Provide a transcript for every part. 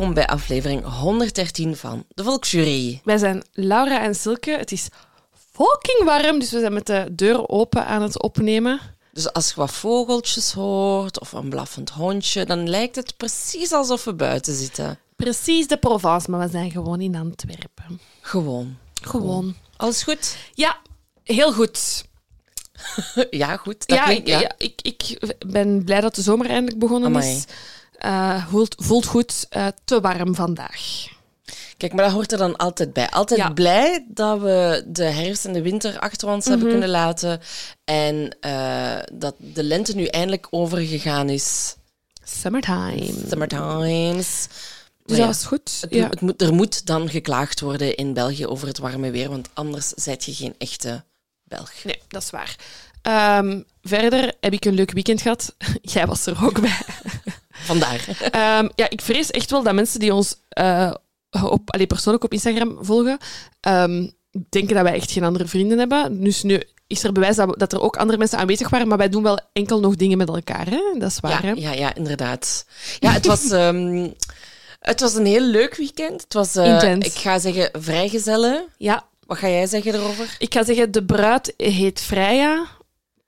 Welkom bij aflevering 113 van de Volksjury. Wij zijn Laura en Silke. Het is fucking warm, dus we zijn met de deur open aan het opnemen. Dus als je wat vogeltjes hoort of een blaffend hondje, dan lijkt het precies alsof we buiten zitten. Precies de Provence, maar we zijn gewoon in Antwerpen. Gewoon. Gewoon. Alles goed? Ja, heel goed. Ja, goed. Dat ja, klinkt- ik, ja, ik, ik ben blij dat de zomer eindelijk begonnen Amai. is. Eh, voelt, voelt goed. eh, te warm vandaag. Kijk, maar dat hoort er dan altijd bij. Altijd Ja. Mhm. blij dat we de herfst en de winter achter ons hebben kunnen laten. En eh, dat de lente nu eindelijk overgegaan is. Summertime. Summertimes. Dus Maar dat ja, was goed. het, Ja. het moet, er moet dan geklaagd worden in België over het warme weer, want anders zijt je geen echte Belg. Nee, dat is waar. Ehm, verder heb ik een leuk weekend gehad. Jij was er ook bij. Vandaar. Ehm, ja, ik vrees echt wel dat mensen die ons eh, op, allee, persoonlijk op Instagram volgen, ehm, denken dat wij echt geen andere vrienden hebben. Dus nu is er bewijs dat, dat er ook andere mensen aanwezig waren, maar wij doen wel enkel nog dingen met elkaar. Hè? Dat is waar. Ja, ja, ja, inderdaad. Ja, het was, ehm, het was een heel leuk weekend. Het was, eh, Intens. ik ga zeggen, vrijgezellen. ja, Wat ga jij zeggen erover? ik ga zeggen, de bruid heet Freya.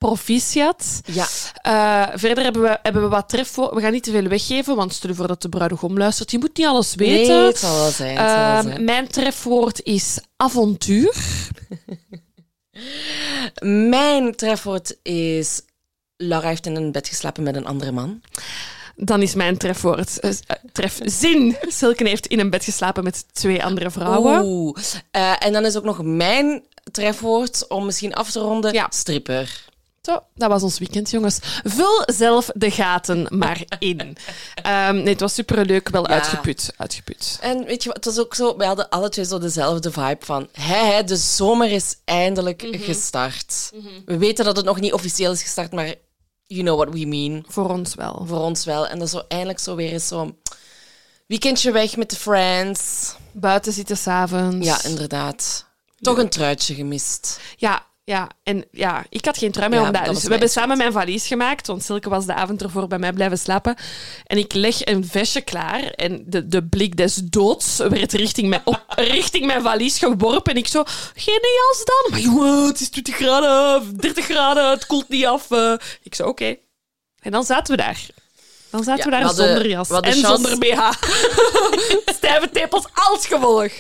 Proficiat. Ja, Eh, verder hebben we, hebben we wat trefwoorden. We gaan niet te veel weggeven, want stel je voor dat de bruidegom luistert. Je moet niet alles weten. nee, het zal wel zijn. Het zal wel zijn. mijn trefwoord is avontuur. Mijn trefwoord is... Laura heeft in een bed geslapen met een andere man. Dan is mijn trefwoord, eh, trefzin. Silken heeft in een bed geslapen met twee andere vrouwen. Oeh. Eh, en dan is ook nog mijn trefwoord, om misschien af te ronden, Ja. stripper. Zo, dat was ons weekend, jongens. Vul zelf de gaten maar in. Ehm, nee, het was superleuk, wel Ja. uitgeput. uitgeput. En weet je wat, het was ook zo, we hadden alle twee zo dezelfde vibe van, hé, hé, de zomer is eindelijk Mhm. gestart. We weten dat het nog niet officieel is gestart, maar you know what we mean. Voor ons wel. Voor ons wel. En dat is zo eindelijk zo weer eens zo weekendje weg met de friends. Buiten zitten s'avonds. Ja, inderdaad. Toch een truitje gemist. Ja, ja, en ja, ik had geen trui meer Ja, omdat. dat Dus we hebben samen mijn valies gemaakt, want Silke was de avond ervoor bij mij blijven slapen. En ik leg een vestje klaar en de, de blik des doods werd richting mijn, op, richting mijn valies geworpen. En ik zo, geen jas dan? Maar jongen, het is 20 graden, 30 graden, het koelt niet af. eh. Ik zo, oké. En dan zaten we daar. Dan zaten Ja, we daar zonder jas en chance- zonder BH. Stijve tepels als gevolg.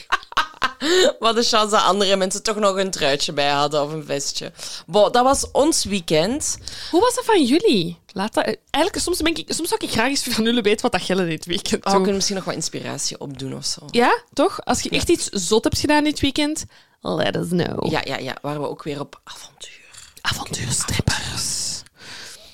Wat de chance dat andere mensen toch nog een truitje bij hadden of een vestje. Bon, dat was ons weekend. Hoe was dat van jullie? Laat dat, eigenlijk, soms, denk ik, soms zou ik graag eens van jullie weten wat dat Gelle dit weekend Oh, we kunnen misschien nog wat inspiratie opdoen of zo. Ja, toch? Als je echt iets zot hebt gedaan dit weekend, let us know. Ja, ja, ja. Waren we ook weer op avontuur. Avontuurstrippers.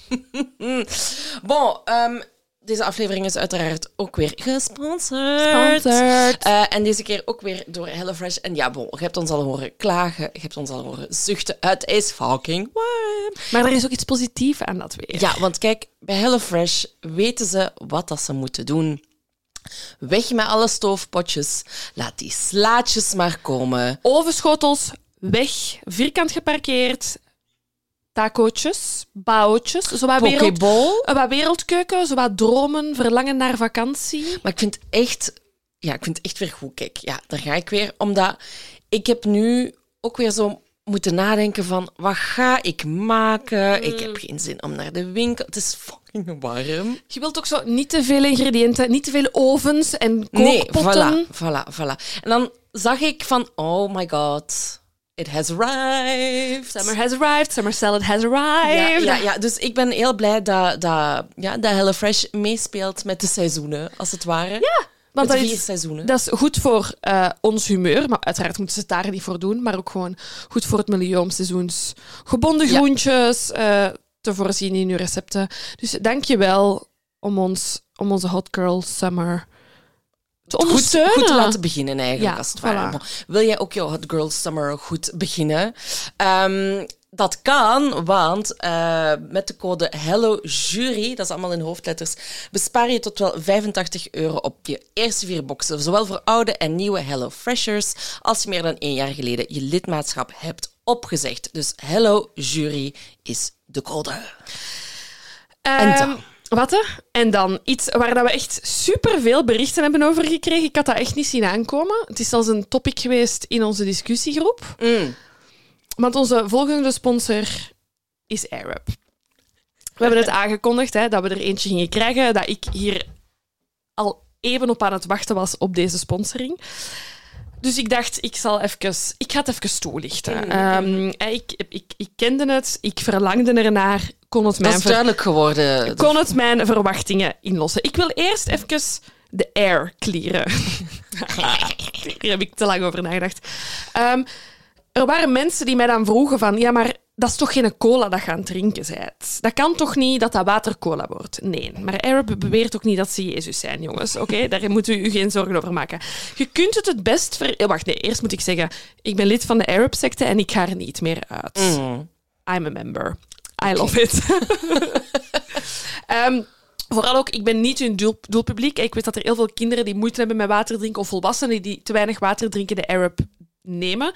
Bon, ehm, deze aflevering is uiteraard ook weer gesponsord. Eh, en deze keer ook weer door HelloFresh. En ja, bon, je hebt ons al horen klagen, je hebt ons al horen zuchten. Het is fucking warm. Maar er is ook iets positiefs aan dat weer. Ja, want kijk, bij HelloFresh weten ze wat dat ze moeten doen. Weg met alle stoofpotjes. Laat die slaatjes maar komen. Ovenschotels, weg. Vierkant geparkeerd. Tacootjes, baootjes. Zo wat, wereld, Pokeball. eh, wat wereldkeuken, zo wat dromen, verlangen naar vakantie. Maar ik vind echt, ja, ik vind het echt weer goed. Kijk, ja, daar ga ik weer. Omdat ik heb nu ook weer zo moeten nadenken van, wat ga ik maken? Ik heb geen zin om naar de winkel. Het is fucking warm. Je wilt ook zo niet te veel ingrediënten, niet te veel ovens en Nee, kookpotten. voilà, voilà, voilà. En dan zag ik van, oh my god, it has arrived. Summer has arrived, summer salad has arrived. ja, ja, dus ik ben heel blij dat, dat, ja, dat HelloFresh meespeelt met de seizoenen, als het ware. Ja, Want dat vier is, seizoenen. dat is goed voor eh, ons humeur, maar uiteraard moeten ze het daar niet voor doen, maar ook gewoon goed voor het milieu om seizoensgebonden Ja. groentjes eh, te voorzien in uw recepten. Dus dank je wel om, ons, om onze Hot Girl Summer te goed, ondersteunen. goed te laten beginnen eigenlijk, Ja, als het ware. voilà. Wil jij ook jouw Hot Girl Summer goed beginnen? Ehm, dat kan, want eh, met de code HelloJury, dat is allemaal in hoofdletters, bespaar je tot wel 85 euro op je eerste vier boxen. Zowel voor oude en nieuwe Hello Freshers, als je meer dan één jaar geleden je lidmaatschap hebt opgezegd. Dus HelloJury is de code. En Ehm, dan? Wat? hè? En dan iets waar dat we echt superveel berichten hebben over gekregen. Ik had dat echt niet zien aankomen. Het is zelfs een topic geweest in onze discussiegroep. Mm. Want onze volgende sponsor is Arab. We hebben het aangekondigd hè, dat we er eentje gingen krijgen. Dat ik hier al even op aan het wachten was op deze sponsoring. Dus ik dacht, ik, zal even, ik ga het even toelichten. Ehm, ik, ik, ik kende het, ik verlangde ernaar, kon het Dat mijn is duidelijk geworden. kon het mijn verwachtingen inlossen. Ik wil eerst even de air clearen. Hier heb ik te lang over nagedacht. Ehm, er waren mensen die mij dan vroegen van... Ja, maar dat is toch geen cola dat je aan het drinken bent? Dat kan toch niet dat dat watercola wordt? Nee, maar Arab beweert ook niet dat ze Jezus zijn, jongens. Oké, daar moet u u geen zorgen over maken. Je kunt het het best... Ver... eh, Wacht, nee, eerst moet ik zeggen... Ik ben lid van de Arab-secte en ik ga er niet meer uit. Mm. I'm a member. I love it. Ehm, vooral ook, ik ben niet hun doel, doelpubliek. Ik weet dat er heel veel kinderen die moeite hebben met water drinken, of volwassenen die te weinig water drinken, de Arab nemen.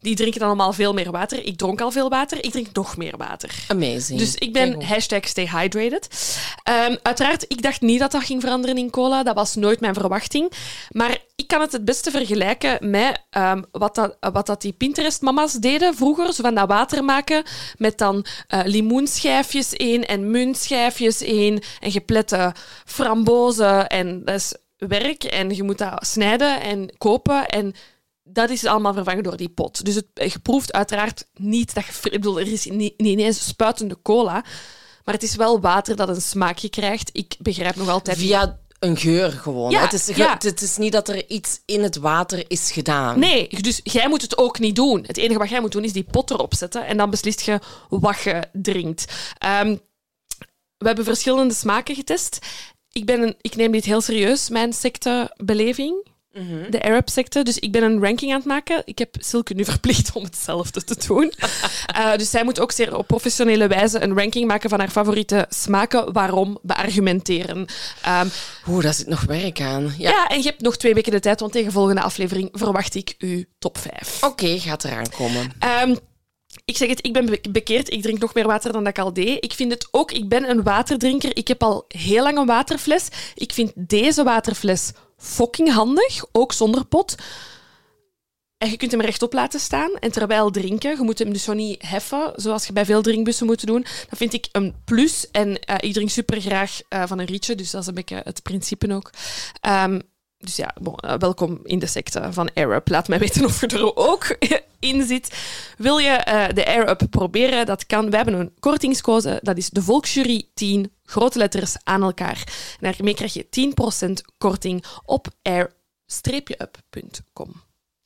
Die drinken dan allemaal veel meer water. Ik dronk al veel water. Ik drink nog meer water. Amazing. Dus ik ben hashtag stay hydrated. Ehm, uiteraard, ik dacht niet dat dat ging veranderen in cola. Dat was nooit mijn verwachting. Maar ik kan het het beste vergelijken met ehm, wat, dat, wat dat die Pinterest-mama's deden vroeger. Zo van dat water maken met dan eh, limoenschijfjes in en muntschijfjes in en geplette frambozen. En dat is werk en je moet dat snijden en kopen en dat is allemaal vervangen door die pot. Dus het, je proeft uiteraard niet dat je... Ik bedoel, er is niet, niet ineens spuitende cola, maar het is wel water dat een smaakje krijgt. Ik begrijp nog altijd... Via een geur gewoon. Ja, het, is, ja. het is niet dat er iets in het water is gedaan. Nee, dus jij moet het ook niet doen. Het enige wat jij moet doen is die pot erop zetten en dan beslist je wat je drinkt. Ehm, we hebben verschillende smaken getest. Ik, ben een, ik neem dit heel serieus, mijn sectebeleving. De Arab-secte. Dus ik ben een ranking aan het maken. Ik heb Silke nu verplicht om hetzelfde te doen. Eh, dus zij moet ook zeer op professionele wijze een ranking maken van haar favoriete smaken. Waarom? Beargumenteren. Ehm, Oeh, daar zit nog werk aan. Ja. ja. en je hebt nog twee weken de tijd, want tegen volgende aflevering verwacht ik uw top 5. Oké, gaat eraan komen. Ehm, ik zeg het, ik ben be- bekeerd. Ik drink nog meer water dan dat ik al deed. Ik vind het ook, ik ben een waterdrinker. Ik heb al heel lang een waterfles. Ik vind deze waterfles fucking handig, ook zonder pot. En je kunt hem rechtop laten staan en terwijl drinken. Je moet hem dus zo niet heffen, zoals je bij veel drinkbussen moet doen. Dat vind ik een plus. En eh, ik drink super graag eh, van een rietje, dus dat is een beetje het principe ook. Ehm, dus ja, bon, eh, welkom in de secte van Arab. Laat mij weten of je er ook in zit. Wil je de Air-Up proberen? Dat kan. We hebben een kortingscode. Dat is de Volksjury 10. Grote letters aan elkaar. En daarmee krijg je 10% korting op air-up.com.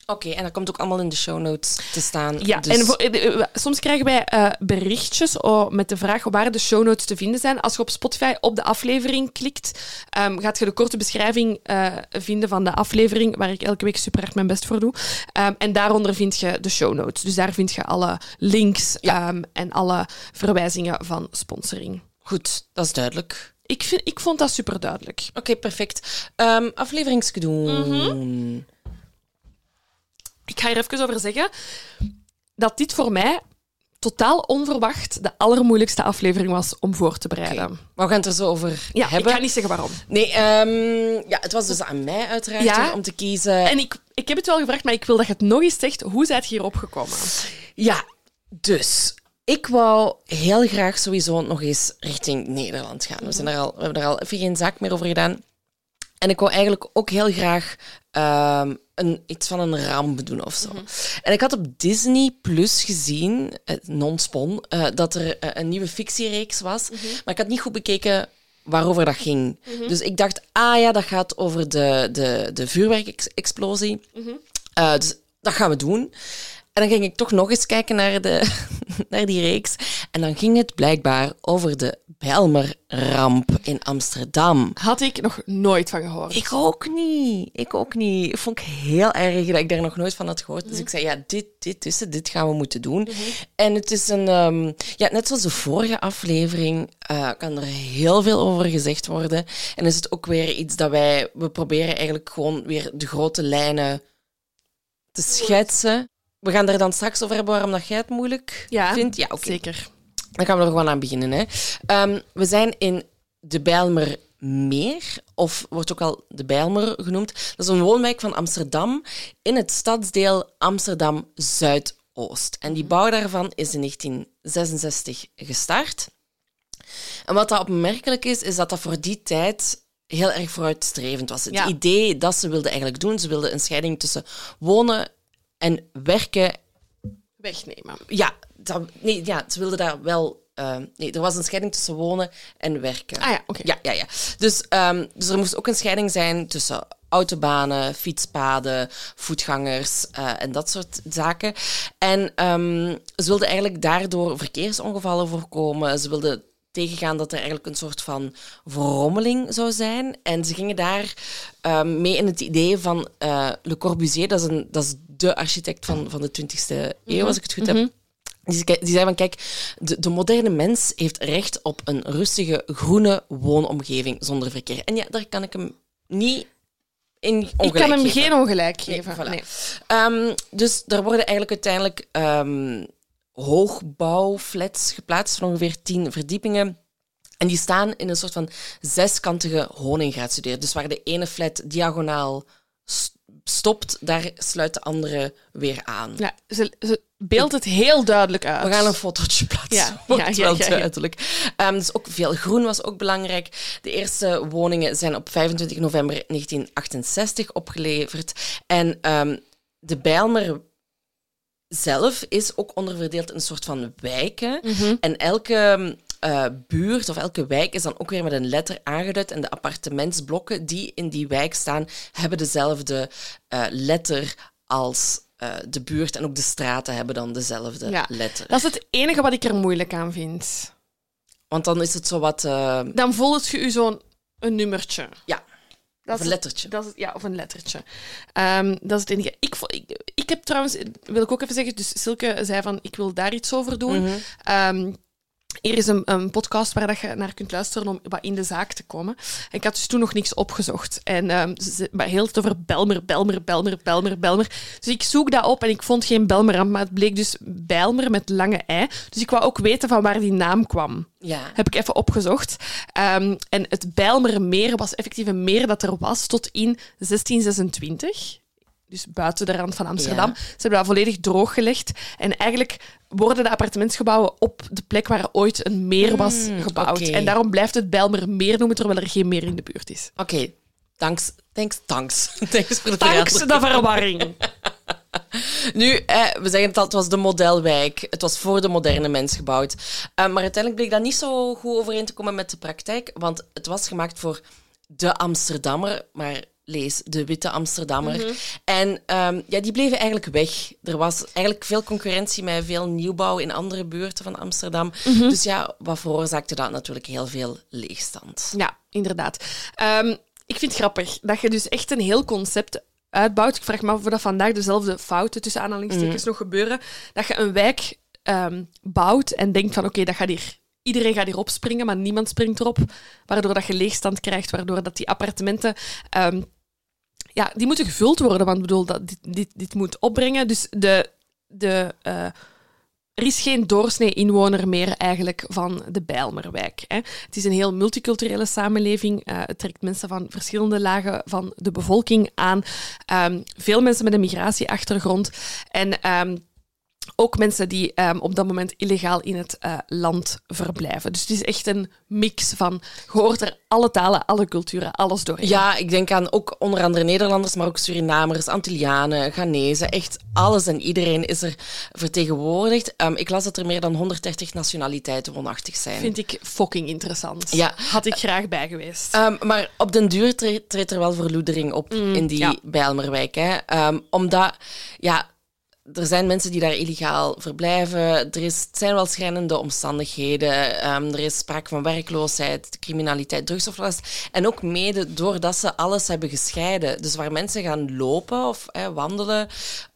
Oké, en dat komt ook allemaal in de show notes te staan. Ja, Dus- en voor- eh, eh, soms krijgen wij eh, berichtjes oh, met de vraag waar de show notes te vinden zijn. Als je op Spotify op de aflevering klikt, ehm, gaat je de korte beschrijving eh, vinden van de aflevering, waar ik elke week super hard mijn best voor doe. Ehm, en daaronder vind je de show notes. Dus daar vind je alle links ehm, en alle verwijzingen van sponsoring. Goed, dat is duidelijk. Ik, vind, ik vond dat super duidelijk. Oké, perfect. Ehm afleveringsgedoe. Mhm. Ik ga hier even over zeggen dat dit voor mij totaal onverwacht de allermoeilijkste aflevering was om voor te bereiden. Maar we gaan het er zo over Ja, hebben. ik ga niet zeggen waarom. Nee, ehm, ja, het was dus aan mij uiteraard Ja. om te kiezen. En ik, ik heb het wel gevraagd, maar ik wil dat je het nog eens zegt. Hoe zijt je hierop gekomen? Ja, dus ik wou heel graag sowieso nog eens richting Nederland gaan. We, zijn er al, we hebben er al even geen zaak meer over gedaan. En ik wou eigenlijk ook heel graag ehm, een, iets van een ramp doen of zo. En ik had op Disney Plus gezien, eh, non-spon, eh, dat er eh, een nieuwe fictiereeks was. Maar ik had niet goed bekeken waarover dat ging. Dus ik dacht, ah ja, dat gaat over de, de, de vuurwerkexplosie. Dus dat gaan we doen. En dan ging ik toch nog eens kijken naar, de, naar die reeks. En dan ging het blijkbaar over de Bijlmerramp in Amsterdam. Had ik nog nooit van gehoord. Ik ook niet. Ik ook niet. Ik vond ik heel erg dat ik daar nog nooit van had gehoord. Dus ik zei, ja, dit, dit is het. Dit gaan we moeten doen. En het is een... ehm, ja, net zoals de vorige aflevering eh, kan er heel veel over gezegd worden. En is het ook weer iets dat wij... We proberen eigenlijk gewoon weer de grote lijnen te schetsen. We gaan er dan straks over hebben waarom dat jij het moeilijk ja, vindt. Ja, oké. zeker. Dan gaan we er gewoon aan beginnen. Hè. Ehm, we zijn in de Bijlmermeer, of wordt ook al de Bijlmer genoemd. Dat is een woonwijk van Amsterdam in het stadsdeel Amsterdam-Zuidoost. En die bouw daarvan is in 1966 gestart. En wat dat opmerkelijk is, is dat dat voor die tijd heel erg vooruitstrevend was. Het Ja. idee dat ze wilden eigenlijk doen, ze wilden een scheiding tussen wonen en werken Wegnemen. ja, dat, nee, ja, ze wilden daar wel. eh, nee, er was een scheiding tussen wonen en werken. Ah ja, oké. Ja, ja, ja. Dus, ehm, dus er moest ook een scheiding zijn tussen autobanen, fietspaden, voetgangers eh, en dat soort zaken. En ehm, ze wilden eigenlijk daardoor verkeersongevallen voorkomen. Ze wilden tegengaan dat er eigenlijk een soort van verrommeling zou zijn. En ze gingen daar ehm, mee in het idee van eh, Le Corbusier, dat is, een, dat is de architect van, van de 20e eeuw, als ik het goed heb. Die, ze- die zei van, kijk, de, de moderne mens heeft recht op een rustige, groene woonomgeving zonder verkeer. En ja, daar kan ik hem niet in Ik ongelijk kan hem geven. geen ongelijk Nee, geven. voilà. Nee. Ehm, dus daar worden eigenlijk uiteindelijk ehm, hoogbouwflats geplaatst van ongeveer tien verdiepingen. En die staan in een soort van zeskantige honinggraadstudeer. Dus waar de ene flat diagonaal stopt, daar sluit de andere weer aan. Ja, ze, ze beeldt het heel duidelijk uit. We gaan een fotootje plaatsen. Ja, wordt ja, ja, wel duidelijk. Ehm, dus ook veel groen was ook belangrijk. De eerste woningen zijn op 25 november 1968 opgeleverd. En ehm, de Bijlmer zelf is ook onderverdeeld in een soort van wijken. Mhm. En elke eh, buurt of elke wijk is dan ook weer met een letter aangeduid. En de appartementsblokken die in die wijk staan, hebben dezelfde eh, letter als eh, de buurt. En ook de straten hebben dan dezelfde Ja. letter. Dat is het enige wat ik er moeilijk aan vind. Want dan is het zo wat... Dan voelt je u zo'n een nummertje. ja, Dat of een lettertje. Dat is, ja, of een lettertje. Ehm, dat is het enige. Ik, ik heb trouwens, wil ik ook even zeggen, dus Silke zei van, ik wil daar iets over doen. Mhm. Ehm, hier is een, een podcast waar dat je naar kunt luisteren om wat in de zaak te komen. En ik had dus toen nog niks opgezocht. En ehm, ze, maar heel het over Belmer, Belmer, Belmer, Belmer, Belmer. Dus ik zoek dat op en ik vond geen Belmer, maar het bleek dus Bijlmer met lange ei. Dus ik wou ook weten van waar die naam kwam Ja. heb ik even opgezocht. Ehm, en het Bijlmermeer was effectief een meer dat er was tot in 1626. Dus buiten de rand van Amsterdam. Ja. Ze hebben dat volledig drooggelegd. En eigenlijk worden de appartementsgebouwen op de plek waar ooit een meer was Mm, gebouwd. En daarom blijft het Bijlmermeer noemen, terwijl er geen meer in de buurt is. Oké, thanks. Thanks, thanks. thanks voor de Thanks verandering. de verwarring. Nu, eh, we zeggen het al, het was de modelwijk. Het was voor de moderne mens gebouwd. Eh, maar uiteindelijk bleek dat niet zo goed overeen te komen met de praktijk, want het was gemaakt voor de Amsterdammer, maar lees de witte Amsterdammer. En ehm, ja, die bleven eigenlijk weg. Er was eigenlijk veel concurrentie met veel nieuwbouw in andere buurten van Amsterdam. Dus ja, wat veroorzaakte dat natuurlijk heel veel leegstand. Ja, inderdaad. Ehm, ik vind het grappig dat je dus echt een heel concept uitbouwt. Ik vraag me af of dat vandaag dezelfde fouten tussen aanhalingstekens nog gebeuren. Dat je een wijk ehm, bouwt en denkt van oké, dat gaat hier... Iedereen gaat hier opspringen, maar niemand springt erop. Waardoor dat je leegstand krijgt, waardoor dat die appartementen... ja, die moeten gevuld worden, want ik bedoel, dat, dit, dit, dit moet opbrengen. Dus de... de eh, er is geen doorsnee inwoner meer eigenlijk van de Bijlmerwijk. Hè. Het is een heel multiculturele samenleving. Eh, het trekt mensen van verschillende lagen van de bevolking aan. Ehm, veel mensen met een migratieachtergrond. En ehm, ook mensen die ehm, op dat moment illegaal in het eh, land verblijven. Dus het is echt een mix van... Je hoort er alle talen, alle culturen, alles doorheen. Ja, ik denk aan ook onder andere Nederlanders, maar ook Surinamers, Antillianen, Ghanese. Echt alles en iedereen is er vertegenwoordigd. Ehm, ik las dat er meer dan 130 nationaliteiten woonachtig zijn. Vind ik fucking interessant. Ja. Had ik graag bij geweest. Ehm, maar op den duur tre- treedt er wel verloedering op in die Mm, ja. Bijlmerwijk. Hè. Omdat, ja, er zijn mensen die daar illegaal verblijven. Er is, het zijn wel schrijnende omstandigheden. Ehm, er is sprake van werkloosheid, criminaliteit, drugsoverlast. En ook mede doordat ze alles hebben gescheiden. Dus waar mensen gaan lopen of wandelen,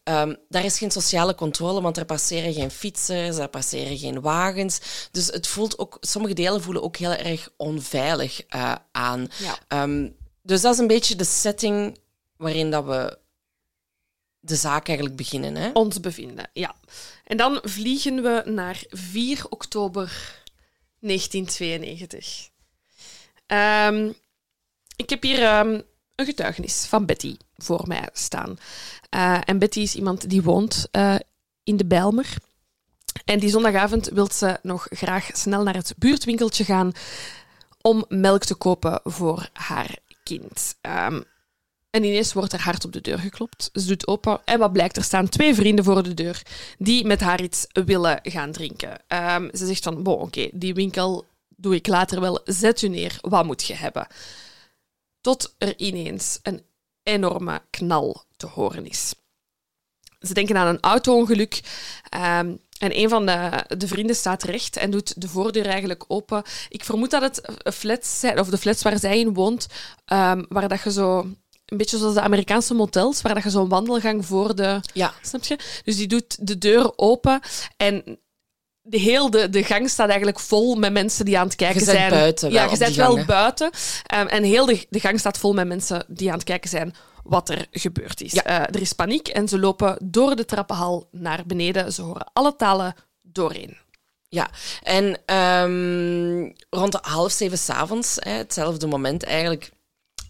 ehm, daar is geen sociale controle, want er passeren geen fietsers, er passeren geen wagens. Dus het voelt ook, sommige delen voelen ook heel erg onveilig eh, aan. Ja. Ehm, dus dat is een beetje de setting waarin dat we de zaak eigenlijk beginnen. Hè? ons bevinden. Ja. En dan vliegen we naar 4 oktober 1992. Ehm, ik heb hier ehm, een getuigenis van Betty voor mij staan. Eh, en Betty is iemand die woont eh, in de Bijlmer. En die zondagavond wil ze nog graag snel naar het buurtwinkeltje gaan om melk te kopen voor haar kind. Ehm, en ineens wordt er hard op de deur geklopt. Ze doet open en wat blijkt, er staan twee vrienden voor de deur die met haar iets willen gaan drinken. Ehm, ze zegt van, oké, die winkel doe ik later wel. Zet u neer, wat moet je hebben? Tot er ineens een enorme knal te horen is. Ze denken aan een auto-ongeluk. ehm, en een van de, de vrienden staat recht en doet de voordeur eigenlijk open. Ik vermoed dat het flats zijn, of de flats waar zij in woont, ehm, waar dat je zo... Een beetje zoals de Amerikaanse motels, waar dat je zo'n wandelgang voor de... Ja. Snap je? Dus die doet de deur open en de heel de, de gang staat eigenlijk vol met mensen die aan het kijken Je bent zijn. buiten ja, je bent wel buiten. Ehm, en heel de, de gang staat vol met mensen die aan het kijken zijn wat er gebeurd is. Ja. Eh, er is paniek en ze lopen door de trappenhal naar beneden. Ze horen alle talen doorheen. Ja, en ehm, rond de half zeven s'avonds, hetzelfde moment eigenlijk,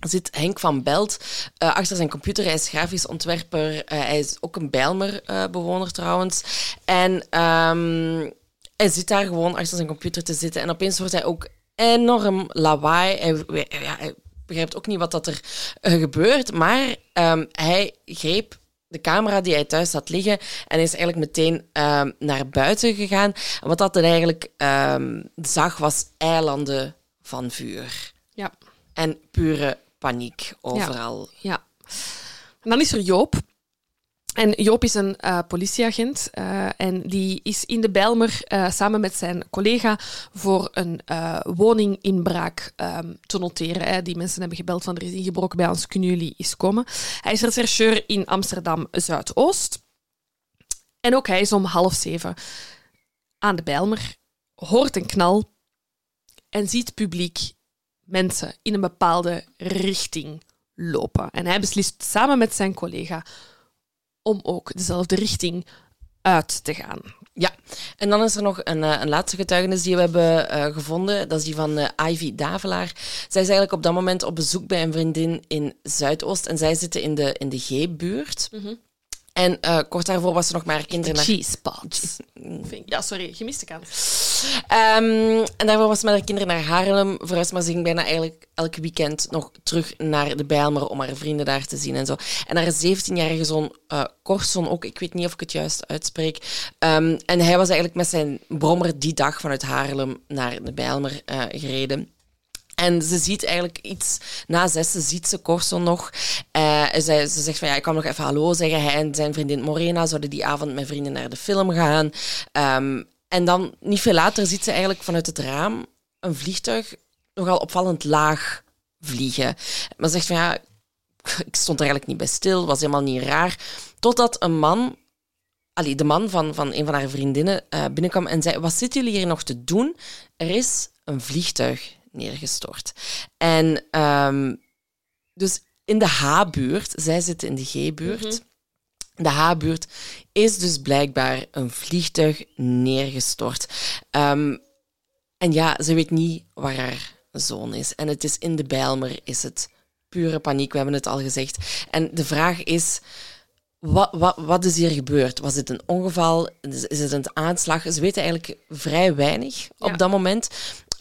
zit Henk van Belt eh, achter zijn computer. Hij is grafisch ontwerper. eh, hij is ook een Bijlmer-bewoner trouwens. En ehm, hij zit daar gewoon achter zijn computer te zitten. En opeens wordt hij ook enorm lawaai. Hij, ja, hij begrijpt ook niet wat dat er eh, gebeurt. Maar ehm, hij greep de camera die hij thuis had liggen en is eigenlijk meteen ehm, naar buiten gegaan. En wat dat hij eigenlijk zag, was eilanden van vuur. Ja. En pure paniek overal. Ja. En dan is er Joop. En Joop is een eh, politieagent eh, en die is in de Bijlmer eh, samen met zijn collega voor een woninginbraak ehm, te noteren. Hè. Die mensen hebben gebeld van er is ingebroken bij ons, kunnen jullie eens komen? Hij is rechercheur in Amsterdam-Zuidoost. En ook hij is om half zeven aan de Bijlmer, hoort een knal en ziet publiek mensen in een bepaalde richting lopen. En hij beslist samen met zijn collega om ook dezelfde richting uit te gaan. Ja, en dan is er nog een, eh, een laatste getuigenis die we hebben eh, gevonden. Dat is die van eh, Ivy Davelaar. Zij is eigenlijk op dat moment op bezoek bij een vriendin in Zuidoost. En zij zitten in de, in de G-buurt. En eh, kort daarvoor was er nog maar kinderen naar... Cheese spots. Ja, sorry, gemiste kans. Ehm, en daarvoor was ze met haar kinderen naar Haarlem verhuisd, maar ze ging bijna eigenlijk elk weekend nog terug naar de Bijlmer om haar vrienden daar te zien en zo. En haar 17-jarige zoon eh Corson ook, ik weet niet of ik het juist uitspreek. Ehm, en hij was eigenlijk met zijn brommer die dag vanuit Haarlem naar de Bijlmer eh, gereden. En ze ziet eigenlijk iets na zes, ze ziet ze Corson nog. Eh, en zij, ze zegt van ja, ik kan nog even hallo zeggen. Hij en zijn vriendin Morena zouden die avond met vrienden naar de film gaan. Ehm, en dan, niet veel later, ziet ze eigenlijk vanuit het raam een vliegtuig nogal opvallend laag vliegen. Maar ze zegt van ja, ik stond er eigenlijk niet bij stil, was helemaal niet raar. Totdat een man, allee, de man van, van een van haar vriendinnen, eh, binnenkwam en zei: Wat zitten jullie hier nog te doen? Er is een vliegtuig neergestort. En ehm, dus in de H-buurt, zij zitten in de G-buurt. De H-buurt is dus blijkbaar een vliegtuig neergestort. Ehm, en ja, ze weet niet waar haar zoon is. En het is in de Bijlmer, is het pure paniek, we hebben het al gezegd. En de vraag is, wat, wat, wat is hier gebeurd? Was het een ongeval? Is het een aanslag? Ze weten eigenlijk vrij weinig op dat moment.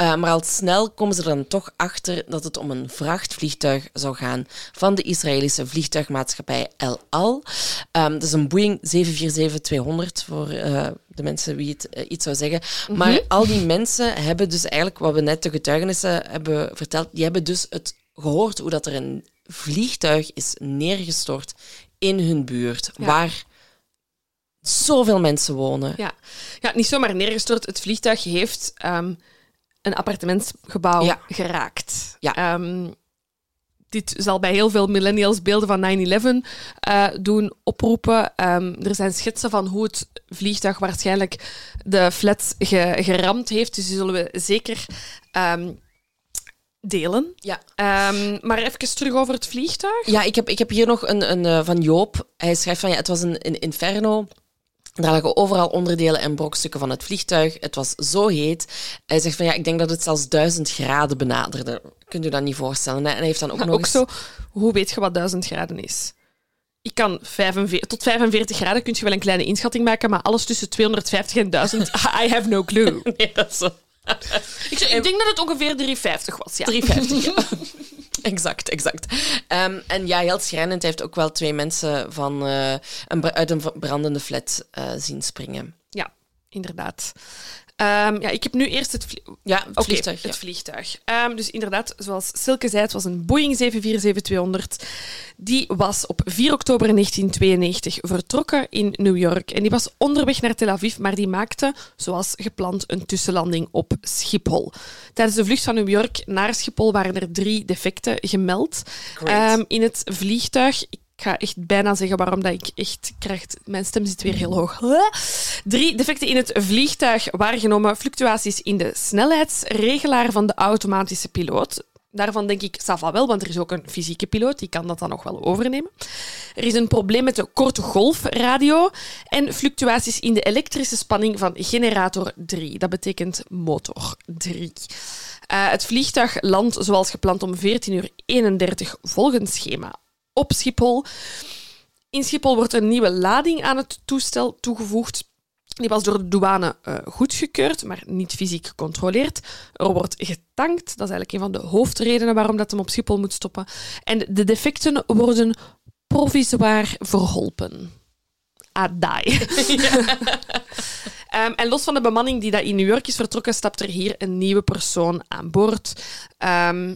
Uh, maar al snel komen ze er dan toch achter dat het om een vrachtvliegtuig zou gaan van de Israëlische vliegtuigmaatschappij El Al. Um, dat is een Boeing 747-200 voor uh, de mensen wie het uh, iets zou zeggen. Maar al die mensen hebben dus eigenlijk, wat we net de getuigenissen hebben verteld, die hebben dus het gehoord hoe dat er een vliegtuig is neergestort in hun buurt, Ja. waar zoveel mensen wonen. Ja. ja, niet zomaar neergestort. Het vliegtuig heeft ehm, een appartementsgebouw Ja. geraakt. Ja. Ehm, dit zal bij heel veel millennials beelden van 9-11 eh, doen oproepen. Ehm, er zijn schetsen van hoe het vliegtuig waarschijnlijk de flat ge- geramd heeft. Dus die zullen we zeker ehm, delen. Ja. Maar even terug over het vliegtuig. Ja, ik heb, ik heb hier nog een, een eh, van Joop. Hij schrijft van ja, het was een, een inferno. Daar lagen overal onderdelen en brokstukken van het vliegtuig. Het was zo heet. Hij zegt van ja, ik denk dat het zelfs duizend graden benaderde. Kunt u dat niet voorstellen? Hè? En hij heeft dan ook Maar nog ook eens... zo, hoe weet je wat 1000 graden is? Ik kan 45, tot 45 graden kun je wel een kleine inschatting maken, maar alles tussen 250 en 1000, I have no clue. Nee, dat is zo. Ik, ik denk dat het ongeveer 350 was, ja. 350, ja. exact, exact. Ehm, en ja, heel schrijnend. Hij heeft ook wel twee mensen van, eh, een, uit een brandende flat eh, zien springen. Ja, inderdaad. Ehm, ja, ik heb nu eerst het, vlie- Ja, het vliegtuig. ja. het vliegtuig. Ehm, dus inderdaad, zoals Silke zei, het was een Boeing 747-200. Die was op 4 oktober 1992 vertrokken in New York. En die was onderweg naar Tel Aviv, maar die maakte, zoals gepland, een tussenlanding op Schiphol. Tijdens de vlucht van New York naar Schiphol waren er drie defecten gemeld. Ehm, in het vliegtuig. Ik ga echt bijna zeggen waarom dat ik echt krijg. Mijn stem zit weer heel hoog. Drie defecten in het vliegtuig waargenomen. Fluctuaties in de snelheidsregelaar van de automatische piloot. Daarvan denk ik, ça va wel, want er is ook een fysieke piloot, die kan dat dan nog wel overnemen. Er is een probleem met de korte golfradio en fluctuaties in de elektrische spanning van generator 3. Dat betekent motor 3. Eh, het vliegtuig landt zoals gepland om 14.31 uur 31 volgens schema op Schiphol. In Schiphol wordt een nieuwe lading aan het toestel toegevoegd. Die was door de douane eh, goedgekeurd, maar niet fysiek gecontroleerd. Er wordt getankt. Dat is eigenlijk een van de hoofdredenen waarom dat hem op Schiphol moet stoppen. En de defecten worden provisoir verholpen. Adai. Ehm, en los van de bemanning die dat in New York is vertrokken, stapt er hier een nieuwe persoon aan boord. Ehm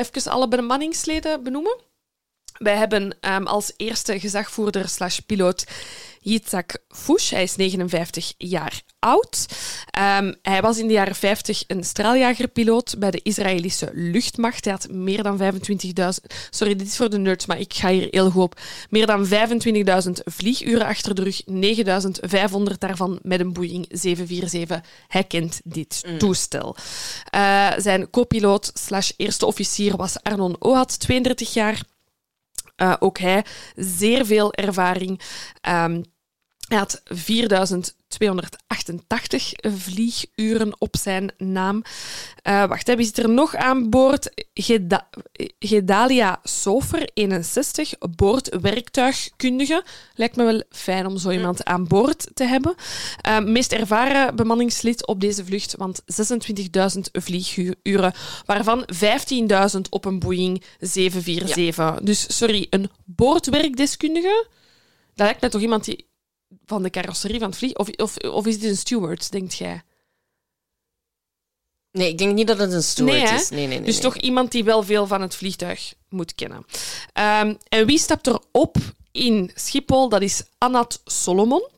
even alle bemanningsleden benoemen. Wij hebben ehm, als eerste gezagvoerder slash piloot Yitzhak Fush. Hij is 59 jaar oud. Ehm, hij was in de jaren 50 een straaljagerpiloot bij de Israëlische luchtmacht. Hij had meer dan 25.000... Sorry, dit is voor de nerds, maar ik ga hier heel goed op. Meer dan 25.000 vlieguren achter de rug. 9.500 daarvan met een Boeing 747. Hij kent dit toestel. Eh, zijn co-piloot slash eerste officier was Arnon Ohad, 32 jaar. Uh, ook hij, zeer veel ervaring. Um, hij had 4288 vlieguren op zijn naam. Uh, wacht, wie zit er nog aan boord? Geda Gedalia Sofer, 61, boordwerktuigkundige. Lijkt me wel fijn om zo iemand aan boord te hebben. Uh, meest ervaren bemanningslid op deze vlucht, want 26.000 vlieguren, waarvan 15.000 op een Boeing 747. Ja. Dus sorry, een boordwerkdeskundige? Dat lijkt mij toch iemand die van de carrosserie van het vlieg? Of, of, of is dit een steward, denkt jij? Nee, ik denk niet dat het een steward nee, is. Nee, nee, nee. Dus nee. toch iemand die wel veel van het vliegtuig moet kennen. Um, en wie stapt er op in Schiphol? Dat is Anat Solomon.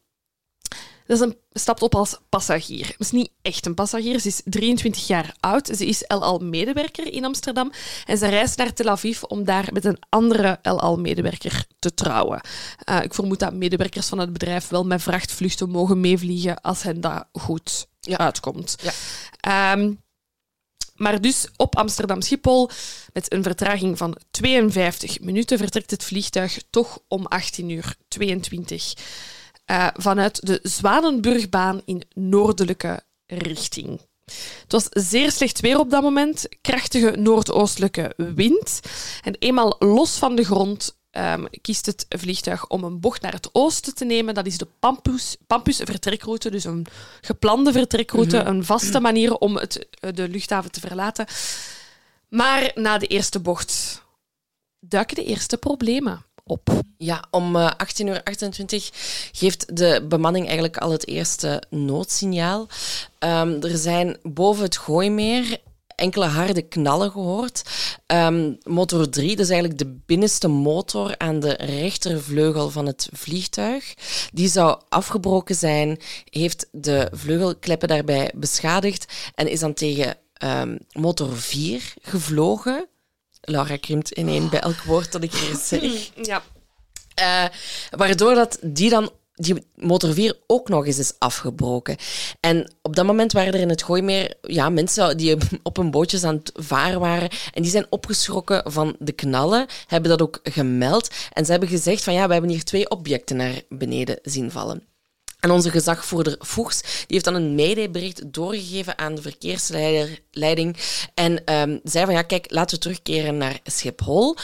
Dat is een, stapt op als passagier. Ze is niet echt een passagier. Ze is 23 jaar oud. Ze is El Al-medewerker in Amsterdam. En ze reist naar Tel Aviv om daar met een andere El Al-medewerker te trouwen. Uh, ik vermoed dat medewerkers van het bedrijf wel met vrachtvluchten mogen meevliegen als hen dat goed ja. uitkomt. Ja. Um, maar dus op Amsterdam-Schiphol, met een vertraging van 52 minuten, vertrekt het vliegtuig toch om 18 uur 22 uh, vanuit de Zwanenburgbaan in noordelijke richting. Het was zeer slecht weer op dat moment, krachtige noordoostelijke wind. En eenmaal los van de grond um, kiest het vliegtuig om een bocht naar het oosten te nemen. Dat is de Pampus, Pampus vertrekroute, dus een geplande vertrekroute, mm -hmm. een vaste manier om het, de luchthaven te verlaten. Maar na de eerste bocht duiken de eerste problemen op. Ja, om uh, 18.28 uur 28 geeft de bemanning eigenlijk al het eerste noodsignaal. Um, er zijn boven het Gooimeer enkele harde knallen gehoord. Um, motor 3, dat is eigenlijk de binnenste motor aan de rechtervleugel van het vliegtuig. Die zou afgebroken zijn, heeft de vleugelkleppen daarbij beschadigd en is dan tegen um, motor 4 gevlogen. Laura krimpt ineen bij elk woord dat ik hier zeg. Ja. Uh, waardoor dat die dan die motor 4 ook nog eens is afgebroken. En op dat moment waren er in het Gooimeer ja, mensen die op een bootjes aan het varen waren. En die zijn opgeschrokken van de knallen, hebben dat ook gemeld. En ze hebben gezegd van ja, we hebben hier twee objecten naar beneden zien vallen. En onze gezagvoerder Voegs die heeft dan een mayday-bericht doorgegeven aan de verkeersleiding. En ehm, zei van ja, kijk, laten we terugkeren naar Schiphol.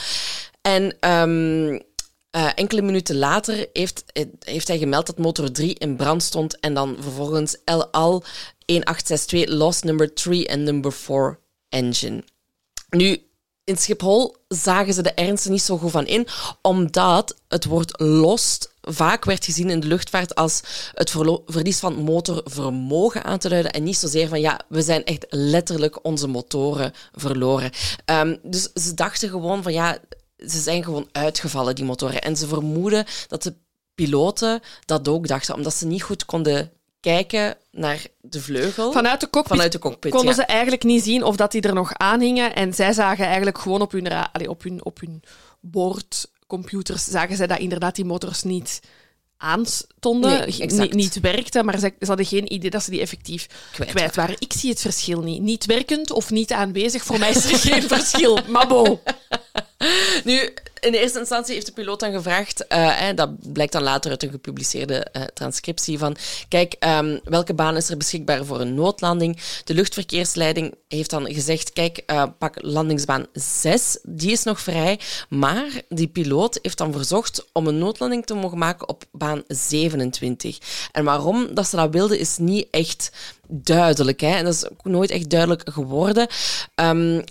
En ehm, eh, enkele minuten later heeft, heeft hij gemeld dat motor 3 in brand stond. En dan vervolgens El Al 1862 lost number 3 en number 4 engine. Nu, in Schiphol zagen ze de ernst er niet zo goed van in, omdat het woord lost vaak werd gezien in de luchtvaart als het verlies van motorvermogen aan te duiden en niet zozeer van ja, we zijn echt letterlijk onze motoren verloren. Ehm, dus ze dachten gewoon van ja, ze zijn gewoon uitgevallen, die motoren. En ze vermoeden dat de piloten dat ook dachten, omdat ze niet goed konden kijken naar de vleugel. Vanuit de cockpit, Vanuit de cockpit konden ja. ze eigenlijk niet zien of dat die er nog aanhingen. En zij zagen eigenlijk gewoon op hun, op hun, op hun boordcomputers, zagen zij dat inderdaad die motors niet aanstonden, Nee, niet, niet werkten, maar ze, ze hadden geen idee dat ze die effectief Kwijt kwijt, waren. Ik zie het verschil niet. Niet werkend of niet aanwezig, voor mij is er geen verschil. Maar bon. Nu, in de eerste instantie heeft de piloot dan gevraagd, eh, dat blijkt dan later uit een gepubliceerde eh, transcriptie, van kijk, ehm, welke baan is er beschikbaar voor een noodlanding? De luchtverkeersleiding heeft dan gezegd, kijk, eh, pak landingsbaan 6, die is nog vrij, maar die piloot heeft dan verzocht om een noodlanding te mogen maken op baan 27. En waarom dat ze dat wilden, is niet echt duidelijk. Hè? En dat is ook nooit echt duidelijk geworden. Ehm,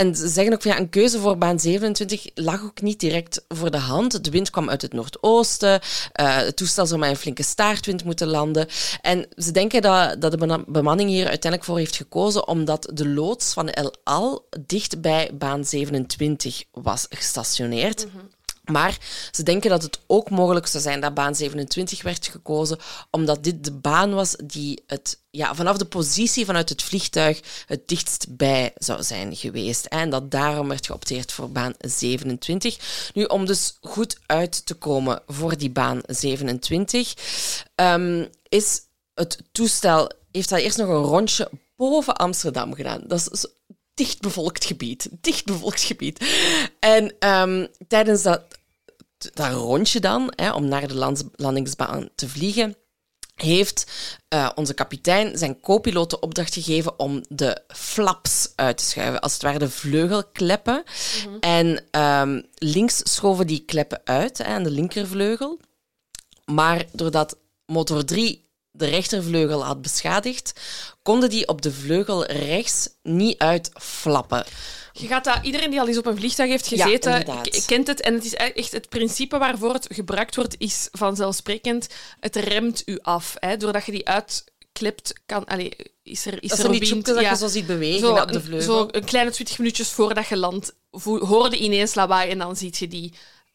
en ze zeggen ook van ja, een keuze voor baan 27 lag ook niet direct voor de hand. De wind kwam uit het noordoosten. eh, het toestel zou met een flinke staartwind moeten landen. En ze denken dat, dat de bemanning hier uiteindelijk voor heeft gekozen omdat de loods van El Al dicht bij baan 27 was gestationeerd. Maar ze denken dat het ook mogelijk zou zijn dat baan 27 werd gekozen, omdat dit de baan was die het, ja, vanaf de positie vanuit het vliegtuig het dichtst bij zou zijn geweest. En dat daarom werd geopteerd voor baan 27. Nu, om dus goed uit te komen voor die baan 27, ehm, is het toestel, heeft dat eerst nog een rondje boven Amsterdam gedaan. Dat is dichtbevolkt gebied. Dichtbevolkt gebied. En ehm, tijdens dat, dat rondje dan, hè, om naar de landingsbaan te vliegen, heeft eh, onze kapitein zijn co-piloot de opdracht gegeven om de flaps uit te schuiven. Als het ware de vleugelkleppen. En ehm, links schoven die kleppen uit hè, aan de linkervleugel. Maar doordat motor 3 de rechtervleugel had beschadigd, konden die op de vleugel rechts niet uitflappen. Je gaat dat, iedereen die al eens op een vliegtuig heeft gezeten, kent het. En het is e- echt het principe waarvoor het gebruikt wordt, is vanzelfsprekend. Het remt u af. Hè. Doordat je die uitklipt, kan, allee, is er, is Dat er wind. tjoepjes dat ja. je zo ziet bewegen Zo, op de een- vleugel. zo een kleine 20 minuutjes voordat je landt, hoorde ineens lawaai en dan zie je die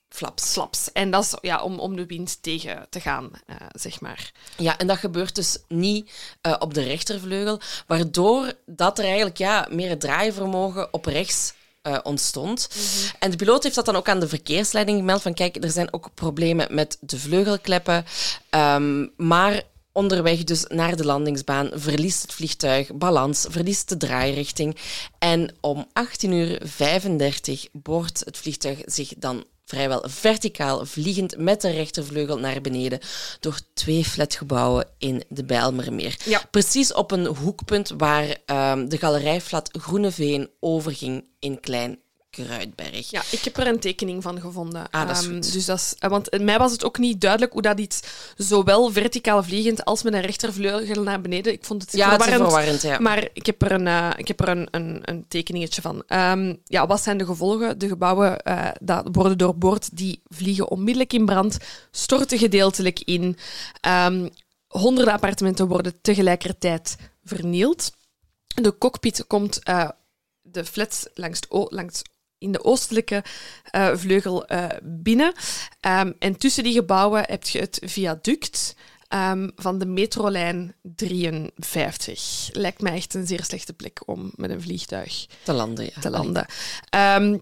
Flaps. flaps. En dat is ja, om, om de wind tegen te gaan, eh, zeg maar. Ja, en dat gebeurt dus niet eh, op de rechtervleugel, waardoor dat er eigenlijk ja, meer draaivermogen op rechts eh, ontstond. En de piloot heeft dat dan ook aan de verkeersleiding gemeld van kijk, er zijn ook problemen met de vleugelkleppen, ehm, maar onderweg dus naar de landingsbaan verliest het vliegtuig balans, verliest de draairichting en om 18 uur 35 boort het vliegtuig zich dan vrijwel verticaal vliegend met de rechtervleugel naar beneden door twee flatgebouwen in de Bijlmermeer. Ja. Precies op een hoekpunt waar ehm, de galerijflat Groeneveen overging in Klein Kruidberg. Ja, ik heb er een tekening van gevonden. Ah, dat is Ehm, dus dat is, eh, want mij was het ook niet duidelijk hoe dat iets zowel verticaal vliegend als met een rechtervleugel naar beneden. Ik vond het Ja, het is verwarrend. verwarrend, ja. Maar ik heb er een, eh, ik heb er een, een, een tekeningetje van. Ehm, ja, wat zijn de gevolgen? De gebouwen eh, dat worden doorboord, die vliegen onmiddellijk in brand, storten gedeeltelijk in. Ehm, honderden appartementen worden tegelijkertijd vernield. De cockpit komt de flats langs, het o- langs in de oostelijke eh, vleugel eh, binnen. Ehm, en tussen die gebouwen heb je het viaduct ehm, van de metrolijn 53. Lijkt mij echt een zeer slechte plek om met een vliegtuig Te landen, ja. te landen. Ehm,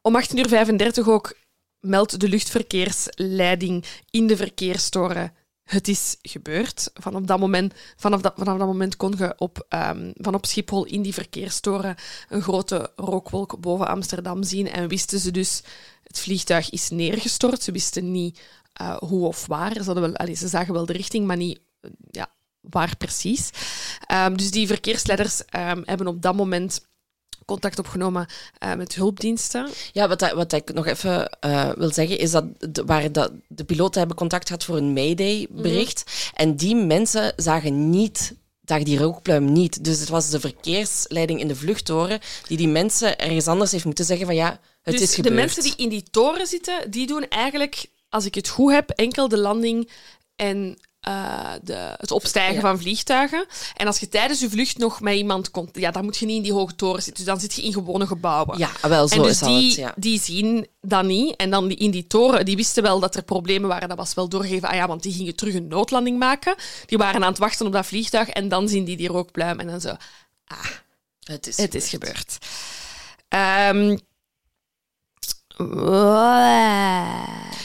om 18.35 uur ook meldt de luchtverkeersleiding in de verkeerstoren het is gebeurd. Vanaf dat moment, vanaf dat, vanaf dat moment kon je op, ehm, van op Schiphol in die verkeerstoren een grote rookwolk boven Amsterdam zien. En wisten ze dus, het vliegtuig is neergestort. Ze wisten niet eh, hoe of waar. Ze, wel, ze zagen wel de richting, maar niet eh, ja, waar precies. Ehm, dus die verkeersleiders ehm, hebben op dat moment contact opgenomen eh, met hulpdiensten. Ja, wat, dat- wat ik nog even eh, wil zeggen, is dat de, waar dat de piloten hebben contact gehad voor een Mayday-bericht. En die mensen zagen niet, zagen die rookpluim niet. Dus het was de verkeersleiding in de vluchttoren die die mensen ergens anders heeft moeten zeggen van ja, het dus is gebeurd. de mensen die in die toren zitten, die doen eigenlijk, als ik het goed heb, enkel de landing en eh, de, het opstijgen Ja. van vliegtuigen. En als je tijdens je vlucht nog met iemand komt, ja, dan moet je niet in die hoge toren zitten. Dus dan zit je in gewone gebouwen. Ja, wel, zo en dus is die, het, ja. die zien dat niet. En dan die, in die toren, die wisten wel dat er problemen waren. Dat was wel doorgegeven. Ah ja, want die gingen terug een noodlanding maken. Die waren aan het wachten op dat vliegtuig. En dan zien die die rookpluim. En dan zo, Het is, het is gebeurd. gebeurd.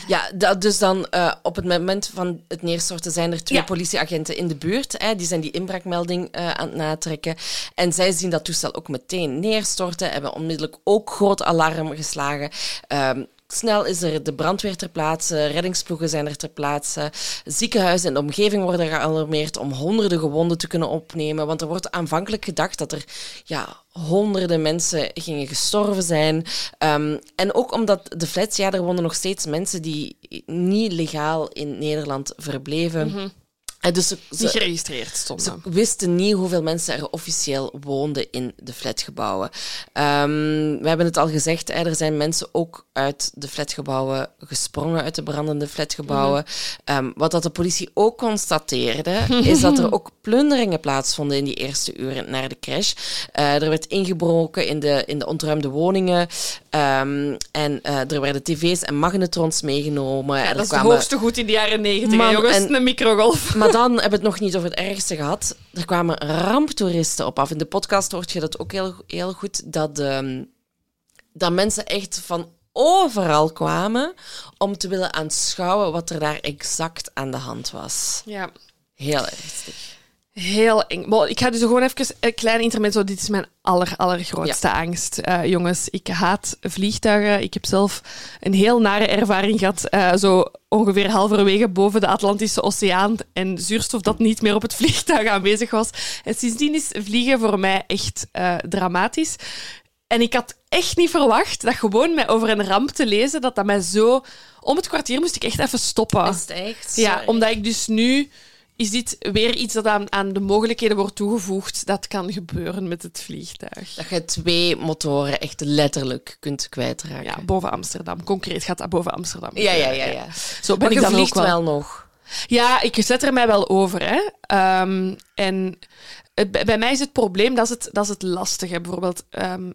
Ja, dat, dus dan eh, op het moment van het neerstorten zijn er twee Ja. politieagenten in de buurt. Hè, die zijn die inbraakmelding eh, aan het natrekken. En zij zien dat toestel ook meteen neerstorten. Hebben onmiddellijk ook groot alarm geslagen. Ehm, Snel is er de brandweer ter plaatse, reddingsploegen zijn er ter plaatse, ziekenhuizen in de omgeving worden gealarmeerd om honderden gewonden te kunnen opnemen. Want er wordt aanvankelijk gedacht dat er ja, honderden mensen gingen gestorven zijn. Ehm, en ook omdat de flats, ja, er woonden nog steeds mensen die niet legaal in Nederland verbleven. En dus ze, niet ze- geregistreerd ze stonden. wisten niet hoeveel mensen er officieel woonden in de flatgebouwen. Ehm, we hebben het al gezegd, er zijn mensen ook uit de flatgebouwen gesprongen, uit de brandende flatgebouwen. Ehm, wat dat de politie ook constateerde, is dat er ook plunderingen plaatsvonden in die eerste uren naar de crash. Eh, er werd ingebroken in de, in de ontruimde woningen. Ehm, en eh, er werden tv's en magnetrons meegenomen. Ja, en dat is het hoogste goed in de jaren negentig, jongens. en- Een microgolf. maar dan hebben we het nog niet over het ergste gehad. Er kwamen ramptoeristen op af. In de podcast hoort je dat ook heel, heel goed. Dat, ehm, dat mensen echt van overal kwamen om te willen aanschouwen wat er daar exact aan de hand was. Ja. Heel ernstig. Heel eng. Maar ik ga dus gewoon even een klein intermezzo. Dit is mijn aller, allergrootste angst. Eh, jongens, ik haat vliegtuigen. Ik heb zelf een heel nare ervaring gehad. eh, zo ongeveer halverwege boven de Atlantische Oceaan. En zuurstof dat niet meer op het vliegtuig aanwezig was. En sindsdien is vliegen voor mij echt eh, dramatisch. En ik had echt niet verwacht dat gewoon mij over een ramp te lezen, dat dat mij zo... Om het kwartier moest ik echt even stoppen. Is het echt? Ja, omdat ik dus nu is dit weer iets dat aan, aan de mogelijkheden wordt toegevoegd. Dat kan gebeuren met het vliegtuig. Dat je twee motoren echt letterlijk kunt kwijtraken. Ja, boven Amsterdam. Concreet gaat dat boven Amsterdam. ja, ja. ja, ja. Zo ben Maar ik dan ook wel. wel nog. Ja, ik zet er mij wel over. Hè. Ehm, en bij mij is het probleem, dat is het, dat is het lastige. Bijvoorbeeld, ehm,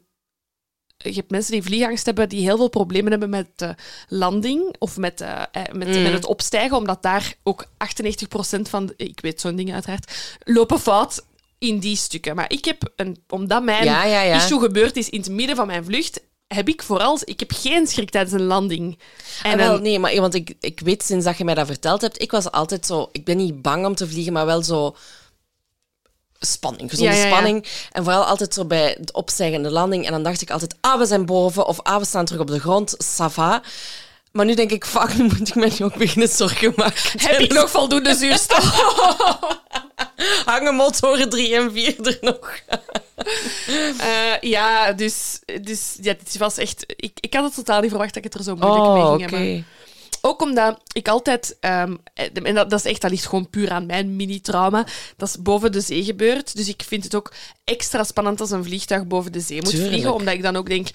je hebt mensen die vliegangst hebben, die heel veel problemen hebben met de landing of met, eh, eh, met, Mm. met het opstijgen, omdat daar ook 98% van, de- ik weet zo'n ding uiteraard, lopen fout in die stukken. Maar ik heb, een, omdat mijn Ja, ja, ja. issue gebeurd is in het midden van mijn vlucht, heb ik vooral, ik heb geen schrik tijdens een landing. En En wel, nee, maar want ik, ik weet sinds dat je mij dat verteld hebt, ik was altijd zo, ik ben niet bang om te vliegen, maar wel zo spanning, gezonde Ja, ja, ja. spanning. En vooral altijd zo bij de landing. En dan dacht ik altijd, ah, we zijn boven, of ah, we staan terug op de grond, sava. Maar nu denk ik, fuck, nu moet ik me nu ook beginnen zorgen maken. heb ik nog voldoende zuurstof? Hangen motoren 3 en 4 er nog? Eh, ja, dus, dus ja, dit was echt... Ik, ik had het totaal niet verwacht dat ik het er zo moeilijk Oh, mee oké. ging hebben. Ook omdat ik altijd... ehm, en dat, dat is echt, dat ligt gewoon puur aan mijn mini-trauma. Dat is boven de zee gebeurd. Dus ik vind het ook extra spannend als een vliegtuig boven de zee moet Tuurlijk. vliegen. Omdat ik dan ook denk...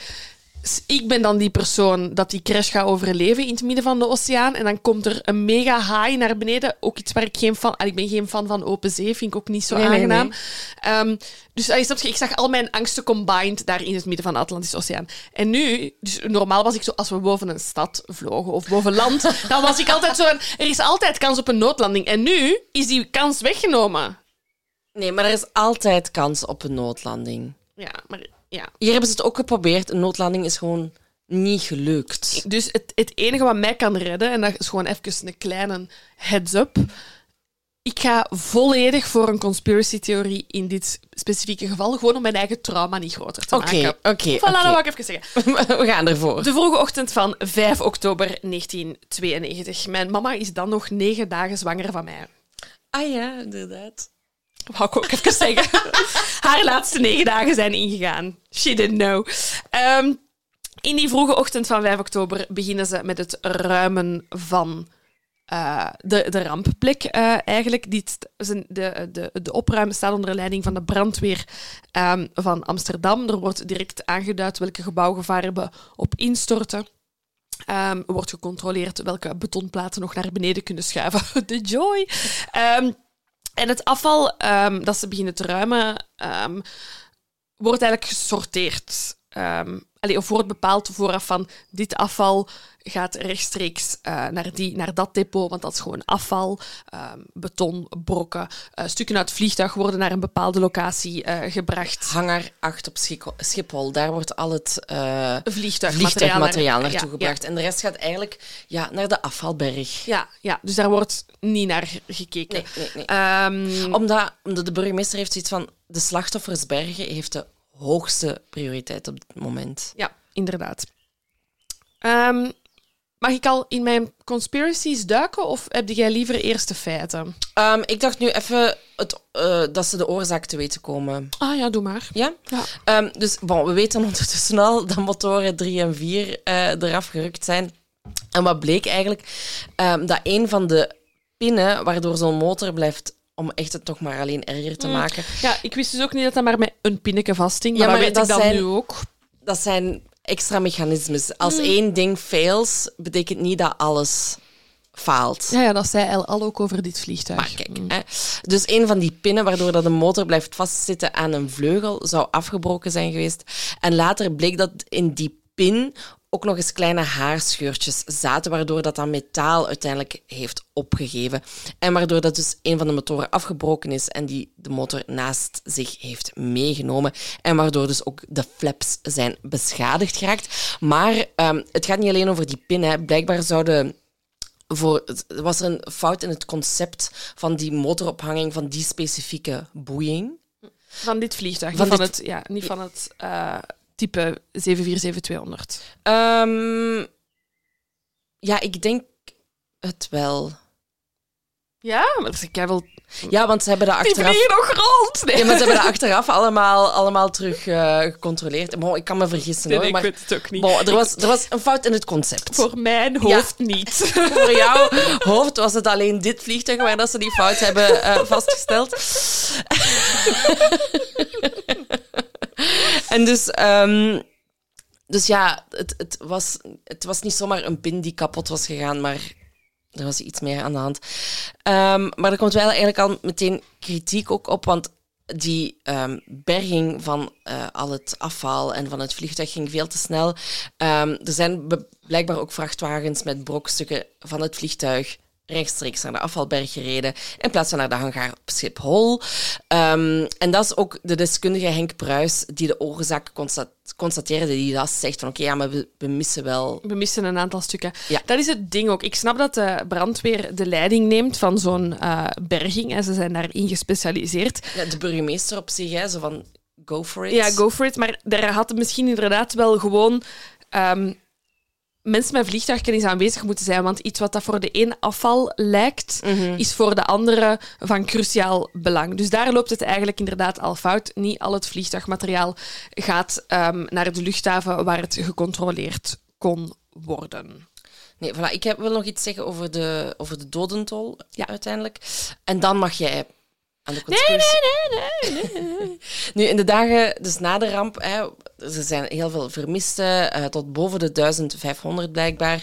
Ik ben dan die persoon dat die crash gaat overleven in het midden van de oceaan. En dan komt er een mega haai naar beneden. Ook iets waar ik geen fan... Ik ben geen fan van open zee. Vind ik ook niet zo Nee, aangenaam. nee. Ehm, dus je, ik zag al mijn angsten combined daar in het midden van de Atlantische Oceaan. En nu, dus normaal was ik zo, als we boven een stad vlogen of boven land, dan was ik altijd zo, van, er is altijd kans op een noodlanding. En nu is die kans weggenomen. Nee, maar er is altijd kans op een noodlanding. Ja, maar ja. Hier hebben ze het ook geprobeerd. Een noodlanding is gewoon niet gelukt. Dus het, het enige wat mij kan redden, en dat is gewoon even een kleine heads-up, ik ga volledig voor een conspiracy-theorie in dit specifieke geval. Gewoon om mijn eigen trauma niet groter te maken. oké, Voilà, dat oké. wou ik even zeggen. We gaan ervoor. De vroege ochtend van 5 oktober 1992. Mijn mama is dan nog negen dagen zwanger van mij. Ah ja, inderdaad. Wou ik ook even zeggen. Haar laatste negen dagen zijn ingegaan. She didn't know. Ehm, in die vroege ochtend van 5 oktober beginnen ze met het ruimen van eh, de, de rampplek. eh, eigenlijk. Die, de, de, de opruimen staat onder leiding van de brandweer ehm, van Amsterdam. Er wordt direct aangeduid welke gebouwgevaren op instorten. Er wordt gecontroleerd welke betonplaten nog naar beneden kunnen schuiven. De joy! En het afval ehm, dat ze beginnen te ruimen, ehm, wordt eigenlijk gesorteerd. Ehm allee, of wordt bepaald vooraf van dit afval gaat rechtstreeks eh, naar, die, naar dat depot, want dat is gewoon afval. Ehm, beton, brokken, eh, stukken uit het vliegtuig worden naar een bepaalde locatie eh, gebracht. Hangar 8 op Schiphol. Daar wordt al het Vliegtuigmateriaal, vliegtuigmateriaal naar- naartoe ja, gebracht. En de rest gaat eigenlijk ja, naar de afvalberg. Ja, ja, dus daar wordt niet naar gekeken. Nee, nee, nee. Ehm, Omdat, omdat de burgemeester heeft zoiets van... De slachtoffersbergen heeft de hoogste prioriteit op dit moment. Ja, inderdaad. Ehm, mag ik al in mijn conspiracies duiken of heb jij liever eerst de feiten? Ehm, ik dacht nu even het, eh, dat ze de oorzaak te weten komen. Ah ja, doe maar. Ja? Ja. Ehm, dus bon, we weten ondertussen al dat motoren 3 en 4 eh, eraf gerukt zijn. En wat bleek eigenlijk? Dat een van de pinnen waardoor zo'n motor blijft om echt het toch maar alleen erger te maken, Ja, ik wist dus ook niet dat dat maar met een pinneke vasthing, Ja, maar, maar dat weet dat ik dan zijn- nu ook. dat zijn extra mechanismes. Als Mm. één ding fails, betekent niet dat alles faalt. Ja, ja, dat zei El al ook over dit vliegtuig. Maar kijk, hè. dus een van die pinnen waardoor dat de motor blijft vastzitten aan een vleugel zou afgebroken zijn geweest. En later bleek dat in die pin ook nog eens kleine haarscheurtjes zaten, waardoor dat dan metaal uiteindelijk heeft opgegeven. En waardoor dat dus een van de motoren afgebroken is en die de motor naast zich heeft meegenomen. En waardoor dus ook de flaps zijn beschadigd geraakt. Maar ehm, het gaat niet alleen over die pin. Hè. Blijkbaar zouden voor, was er een fout in het concept van die motorophanging van die specifieke boeiing. Van dit vliegtuig, Van niet van het, ja, niet van het eh, type 747-200. Ehm, ja, ik denk het wel. Ja, maar ik wel... Ja, want ze hebben dat Die achteraf... vliegen nog rond! Nee, Ja, maar ze hebben dat achteraf allemaal, allemaal terug eh, gecontroleerd. Bon, ik kan me vergissen nee, hoor. ik Maar weet het ook niet. bon, er, was, er was een fout in het concept. Voor mijn hoofd niet. Voor jouw hoofd was het alleen dit vliegtuig waar dat ze die fout hebben eh, vastgesteld. en dus, ehm, dus ja, het, het, was, het was niet zomaar een pin die kapot was gegaan, maar er was iets meer aan de hand. Ehm, maar er komt wel eigenlijk al meteen kritiek ook op, want die ehm, berging van eh, al het afval en van het vliegtuig ging veel te snel. Er zijn blijkbaar ook vrachtwagens met brokstukken van het vliegtuig rechtstreeks naar de afvalberg gereden in plaats van naar de hangar op Schiphol. Ehm, en dat is ook de deskundige Henk Pruis die de oorzaak consta- constateerde, die dat zegt van oké, ja, maar we, we missen wel... We missen een aantal stukken. Ja. Dat is het ding ook. Ik snap dat de brandweer de leiding neemt van zo'n eh, berging. En ze zijn daarin gespecialiseerd. Ja, de burgemeester op zich, hè, zo van go for it. Ja, go for it. Maar daar had misschien inderdaad wel gewoon ehm, mensen met vliegtuigkennis aanwezig moeten zijn. Want iets wat dat voor de een afval lijkt, is voor de andere van cruciaal belang. Dus daar loopt het eigenlijk inderdaad al fout. Niet al het vliegtuigmateriaal gaat ehm, naar de luchthaven waar het gecontroleerd kon worden. Nee, voilà. Ik heb, wil nog iets zeggen over de, over de dodentol Ja. uiteindelijk. En dan mag jij aan de conspiracy... Nu, in de dagen dus na de ramp, hè, er zijn heel veel vermisten, eh, tot boven de 1500 blijkbaar.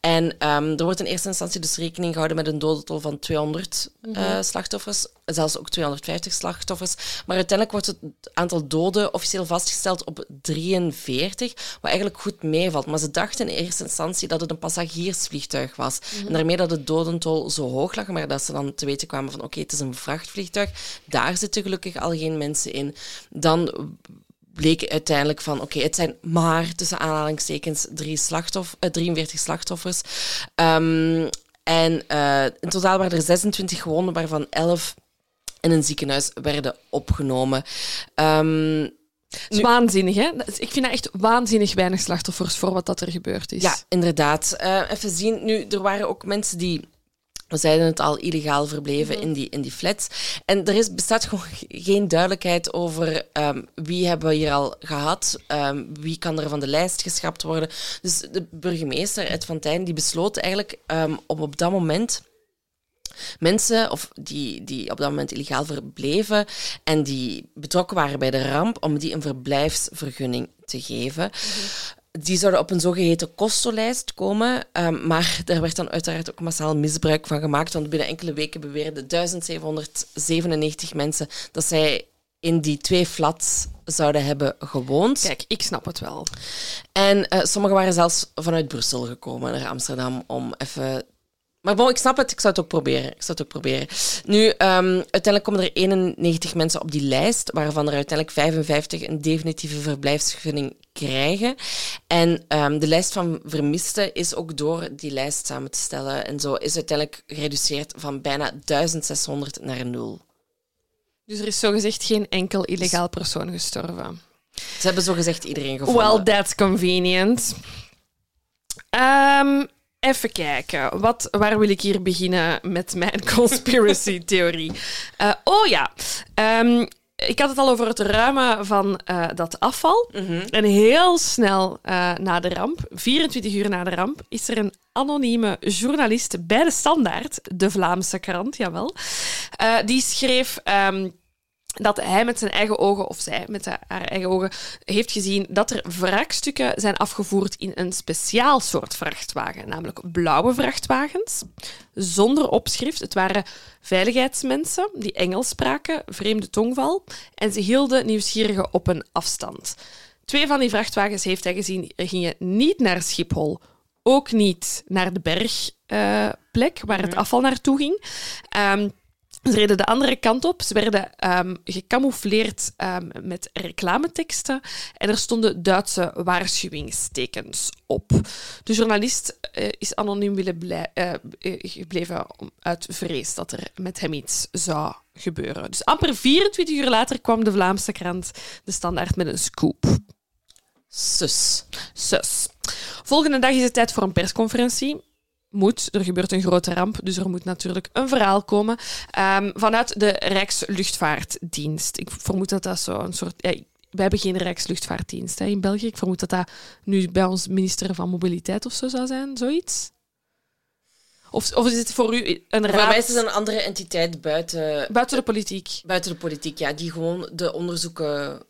En ehm, er wordt in eerste instantie dus rekening gehouden met een dodentol van 200 eh, slachtoffers, zelfs ook 250 slachtoffers. Maar uiteindelijk wordt het aantal doden officieel vastgesteld op 43, wat eigenlijk goed meevalt. Maar ze dachten in eerste instantie dat het een passagiersvliegtuig was. En daarmee dat de dodentol zo hoog lag, maar dat ze dan te weten kwamen van oké, het is een vrachtvliegtuig. Daar zitten gelukkig al geen mensen in. Dan bleek uiteindelijk van, oké, het zijn maar, tussen aanhalingstekens, drie slachtoffer, eh, 43 slachtoffers. Ehm, En eh, in totaal waren er 26 gewonden, waarvan 11 in een ziekenhuis werden opgenomen. Ehm, waanzinnig, hè? Ik vind dat echt waanzinnig weinig slachtoffers voor wat dat er gebeurd is. Ja, inderdaad. Eh, even zien. Nu, er waren ook mensen die. We zeiden het al, illegaal verbleven in, die, in die flats. En er is, bestaat gewoon ge- geen duidelijkheid over ehm, wie hebben we hier al gehad, ehm, wie kan er van de lijst geschrapt worden. Dus de burgemeester, Ed van Tijn, die besloot eigenlijk ehm, om op dat moment mensen of die, die op dat moment illegaal verbleven en die betrokken waren bij de ramp, om die een verblijfsvergunning te geven. Die zouden op een zogeheten kostenlijst komen, ehm, maar daar werd dan uiteraard ook massaal misbruik van gemaakt, want binnen enkele weken beweerden 1797 mensen dat zij in die twee flats zouden hebben gewoond. Kijk, ik snap het wel. En eh, sommigen waren zelfs vanuit Brussel gekomen naar Amsterdam om even. Maar bon, ik snap het, ik zou het ook proberen. Ik zou het ook proberen. Nu, ehm, uiteindelijk komen er 91 mensen op die lijst, waarvan er uiteindelijk 55 een definitieve verblijfsvergunning krijgen. En ehm, de lijst van vermisten is ook door die lijst samen te stellen. En zo is uiteindelijk gereduceerd van bijna 1600 naar nul. Dus er is zogezegd geen enkel illegaal persoon gestorven. Ze hebben zogezegd iedereen gevonden. Well, that's convenient. Ehm, even kijken. Wat, waar wil ik hier beginnen met mijn conspiracy-theorie? Eh, oh ja. Ehm, ik had het al over het ruimen van eh, dat afval. En heel snel eh, na de ramp, 24 uur na de ramp, is er een anonieme journalist bij de Standaard, de Vlaamse krant, jawel. Eh, die schreef ehm, dat hij met zijn eigen ogen, of zij met haar eigen ogen, heeft gezien dat er wraakstukken zijn afgevoerd in een speciaal soort vrachtwagen, namelijk blauwe vrachtwagens, zonder opschrift. Het waren veiligheidsmensen die Engels spraken, vreemde tongval, en ze hielden nieuwsgierigen op een afstand. Twee van die vrachtwagens heeft hij gezien gingen niet naar Schiphol, ook niet naar de bergplek waar het afval naartoe ging. Ehm, ze reden de andere kant op. Ze werden ehm, gecamoufleerd ehm, met reclameteksten en er stonden Duitse waarschuwingstekens op. De journalist eh, is anoniem willen blij- eh, eh, gebleven uit vrees dat er met hem iets zou gebeuren. Dus amper 24 uur later kwam de Vlaamse krant De Standaard met een scoop. Sus. Sus. Volgende dag is het tijd voor een persconferentie. Moet, er gebeurt een grote ramp, dus er moet natuurlijk een verhaal komen. Ehm, vanuit de Rijksluchtvaartdienst. Ik vermoed dat dat zo een soort. Ja, wij hebben geen Rijksluchtvaartdienst hè, in België. Ik vermoed dat dat nu bij ons minister van Mobiliteit of zo zou zijn, zoiets. Of, of is het voor u een Voor raad mij is het een andere entiteit buiten, buiten de politiek? buiten de politiek, ja, die gewoon de onderzoeken.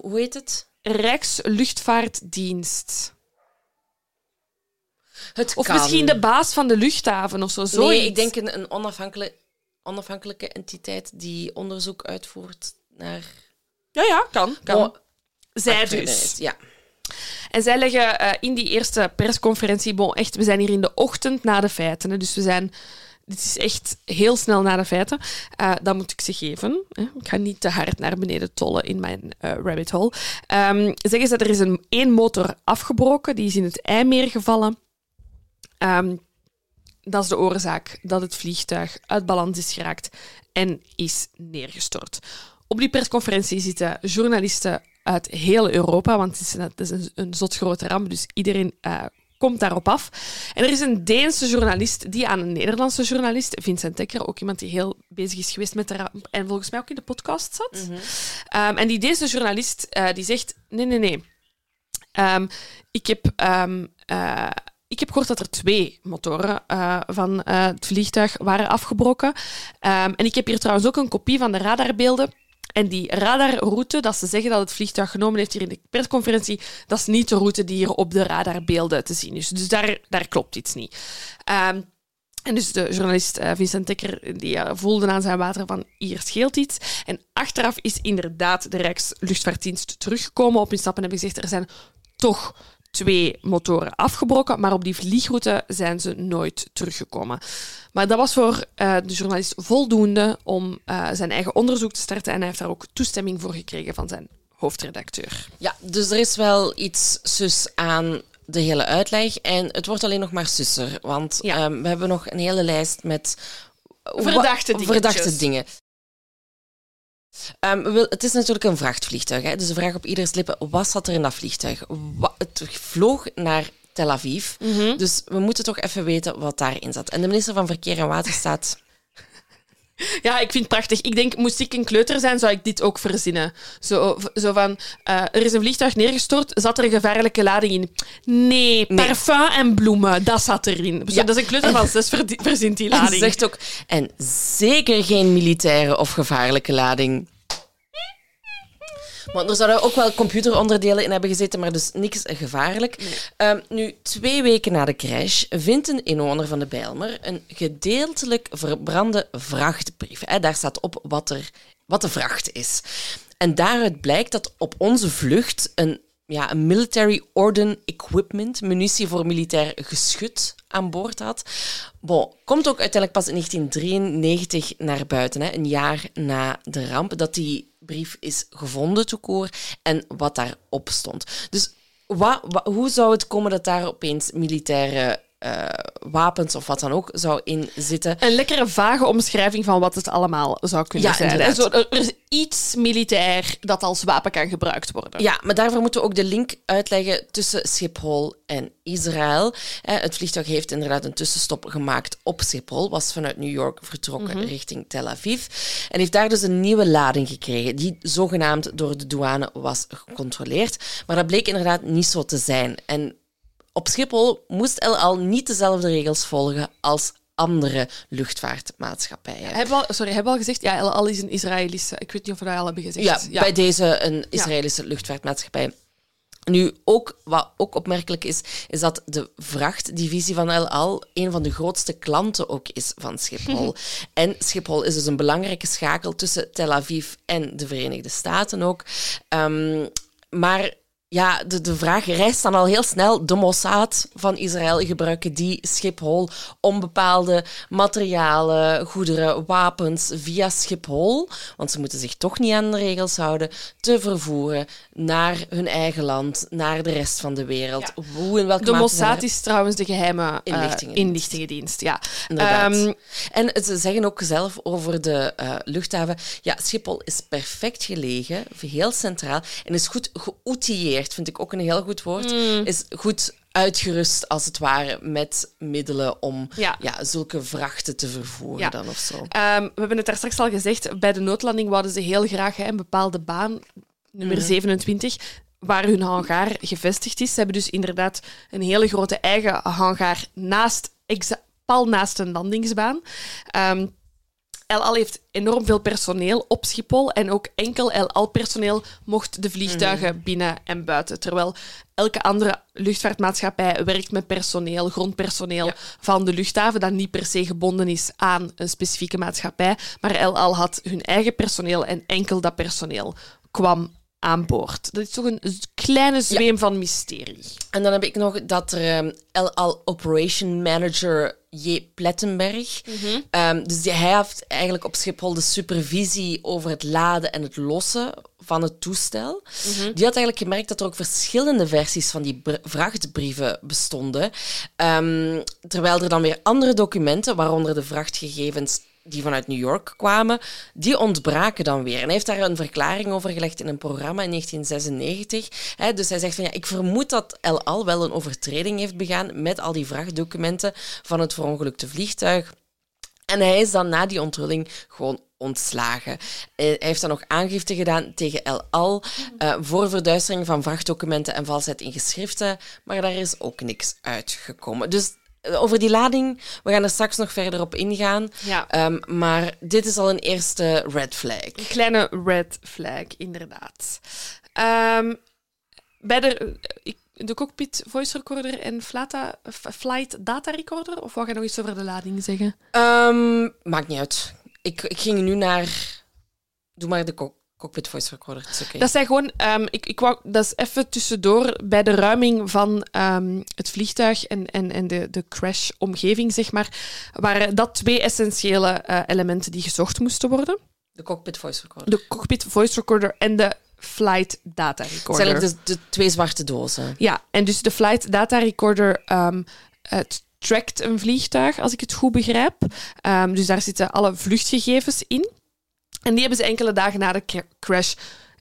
Hoe heet het? Rijksluchtvaartdienst. Het Of kan. misschien de baas van de luchthaven of zo. Nee, ik denk een, een onafhankelijke, onafhankelijke entiteit die onderzoek uitvoert naar. Ja, ja, kan. kan. Oh, Zij dus. Ja. En zij leggen eh, in die eerste persconferentie, bon, echt, we zijn hier in de ochtend na de feiten. Hè, dus we zijn, dit is echt heel snel na de feiten. Eh, dat moet ik ze geven. Hè. Ik ga niet te hard naar beneden tollen in mijn eh, rabbit hole. Ehm, zeggen ze, er is een één motor afgebroken, die is in het IJmeer gevallen. Ehm, dat is de oorzaak dat het vliegtuig uit balans is geraakt en is neergestort. Op die persconferentie zitten journalisten uit heel Europa, want het is een, het is een, een zot grote ramp, dus iedereen eh, komt daarop af. En er is een Deense journalist die aan een Nederlandse journalist, Vincent Dekker, ook iemand die heel bezig is geweest met de ramp en volgens mij ook in de podcast zat. Ehm, en die Deense journalist eh, die zegt, nee, nee, nee. Ehm, ik heb... eh, ik heb gehoord dat er twee motoren eh, van eh, het vliegtuig waren afgebroken. Ehm, en ik heb hier trouwens ook een kopie van de radarbeelden. En die radarroute, dat ze zeggen dat het vliegtuig genomen heeft hier in de persconferentie, dat is niet de route die hier op de radarbeelden te zien is. Dus daar, daar klopt iets niet. Ehm, en dus de journalist eh, Vincent Dekker die voelde aan zijn water van hier scheelt iets. En achteraf is inderdaad de Rijksluchtvaartdienst teruggekomen op hun stap en hebben gezegd er zijn toch twee motoren afgebroken, maar op die vliegroute zijn ze nooit teruggekomen. Maar dat was voor eh, de journalist voldoende om eh, zijn eigen onderzoek te starten en hij heeft daar ook toestemming voor gekregen van zijn hoofdredacteur. ja, dus er is wel iets sus aan de hele uitleg. En het wordt alleen nog maar susser. Want Ja. ehm, we hebben nog een hele lijst met... Verdachte. Verdachte dingen. Ehm, wil- het is natuurlijk een vrachtvliegtuig. Hè? Dus de vraag op ieders lippen, wat zat er in dat vliegtuig? Het vloog naar Tel Aviv. Mhm. Dus we moeten toch even weten wat daarin zat. En de minister van Verkeer en Waterstaat... Ja, ik vind het prachtig. Ik denk, moest ik een kleuter zijn, zou ik dit ook verzinnen. Zo, zo van, eh, er is een vliegtuig neergestort, zat er een gevaarlijke lading in? Nee, parfum en bloemen, dat zat erin. Zo, Ja. Dat is een kleuter van zes, verzint die En lading. zegt ook, en zeker geen militaire of gevaarlijke lading. Want er zouden ook wel computeronderdelen in hebben gezeten, maar dus niks gevaarlijk. Ehm, nu, twee weken na de crash vindt een inwoner van de Bijlmer een gedeeltelijk verbrande vrachtbrief. Hè, daar staat op wat, er, wat de vracht is. En daaruit blijkt dat op onze vlucht een, ja, een military orden equipment, munitie voor militair geschut, aan boord had. Bon, komt ook uiteindelijk pas in 1993 naar buiten, hè, een jaar na de ramp, dat die brief is gevonden, toekoor, en wat daarop stond. Dus wa- wa- hoe zou het komen dat daar opeens militaire eh, wapens of wat dan ook zou in zitten? Een lekkere vage omschrijving van wat het allemaal zou kunnen Ja, zijn. Zo, er is iets militair dat als wapen kan gebruikt worden. Ja, maar daarvoor moeten we ook de link uitleggen tussen Schiphol en Israël. Eh, Het vliegtuig heeft inderdaad een tussenstop gemaakt op Schiphol, was vanuit New York vertrokken richting Tel Aviv en heeft daar dus een nieuwe lading gekregen, die zogenaamd door de douane was gecontroleerd. Maar dat bleek inderdaad niet zo te zijn. En op Schiphol moest El Al niet dezelfde regels volgen als andere luchtvaartmaatschappijen. Hebben we al, sorry, hebben we al gezegd? Ja, El Al is een Israëlische. Ik weet niet of we dat al hebben gezegd. Ja, bij deze een Israëlische luchtvaartmaatschappij. Nu, ook, wat ook opmerkelijk is, is dat de vrachtdivisie van El Al een van de grootste klanten ook is van Schiphol. en Schiphol is dus een belangrijke schakel tussen Tel Aviv en de Verenigde Staten ook. Ehm, maar ja, de, de vraag rijst dan al heel snel. De Mossad van Israël gebruiken die Schiphol om bepaalde materialen, goederen, wapens via Schiphol, want ze moeten zich toch niet aan de regels houden, te vervoeren naar hun eigen land, naar de rest van de wereld. Hoe en welke De Mossad is trouwens de geheime eh, Inlichtingendienst. inlichtingendienst. Ja. Inderdaad. Ehm, en ze zeggen ook zelf over de eh, luchthaven, ja, Schiphol is perfect gelegen, heel centraal, en is goed geoutilleerd, vind ik ook een heel goed woord, Mm. is goed uitgerust, als het ware, met middelen om Ja. ja. zulke vrachten te vervoeren Ja. dan of zo. Ehm, we hebben het daar straks al gezegd. Bij de noodlanding wouden ze heel graag hè, een bepaalde baan, nummer Mhm. 27, waar hun hangar gevestigd is. Ze hebben dus inderdaad een hele grote eigen hangar naast, pal naast een landingsbaan. Ehm, El Al heeft enorm veel personeel op Schiphol en ook enkel El Al-personeel mocht de vliegtuigen Mhm. binnen en buiten. Terwijl elke andere luchtvaartmaatschappij werkt met personeel, grondpersoneel Ja. van de luchthaven dat niet per se gebonden is aan een specifieke maatschappij. Maar El Al had hun eigen personeel en enkel dat personeel kwam aan boord. Dat is toch een kleine zweem van mysterie. En dan heb ik nog dat er ehm, El Al Operation Manager J. Plettenberg. ehm, dus die, hij heeft eigenlijk op Schiphol de supervisie over het laden en het lossen van het toestel. Die had eigenlijk gemerkt dat er ook verschillende versies van die br- vrachtbrieven bestonden. Ehm, terwijl er dan weer andere documenten, waaronder de vrachtgegevens die vanuit New York kwamen, die ontbraken dan weer. En hij heeft daar een verklaring over gelegd in een programma in 1996. Hè, dus hij zegt van ja, ik vermoed dat El Al wel een overtreding heeft begaan met al die vrachtdocumenten van het verongelukte vliegtuig. En hij is dan na die onthulling gewoon ontslagen. Eh, Hij heeft dan nog aangifte gedaan tegen El Al eh, voor verduistering van vrachtdocumenten en valsheid in geschriften, maar daar is ook niks uitgekomen. Dus over die lading, we gaan er straks nog verder op ingaan. Ja. Ehm, maar dit is al een eerste red flag. Een kleine red flag, inderdaad. Ehm, bij de, ik- de cockpit voice recorder en flata, flight data recorder? Of wou je nog iets over de lading zeggen? Ehm, maakt niet uit. Ik, ik ging nu naar... Doe maar de cockpit voice recorder. Is. Dat zijn gewoon, ehm, ik, ik wou, dat is even tussendoor bij de ruiming van ehm, het vliegtuig en, en, en de, de crash-omgeving, zeg maar, waren dat twee essentiële eh, elementen die gezocht moesten worden. De cockpit voice recorder. De cockpit voice recorder en de flight data recorder. zijn de, de twee zwarte dozen. Ja, en dus de flight data recorder ehm, het trackt een vliegtuig, als ik het goed begrijp. Dus daar zitten alle vluchtgegevens in. En die hebben ze enkele dagen na de cra- crash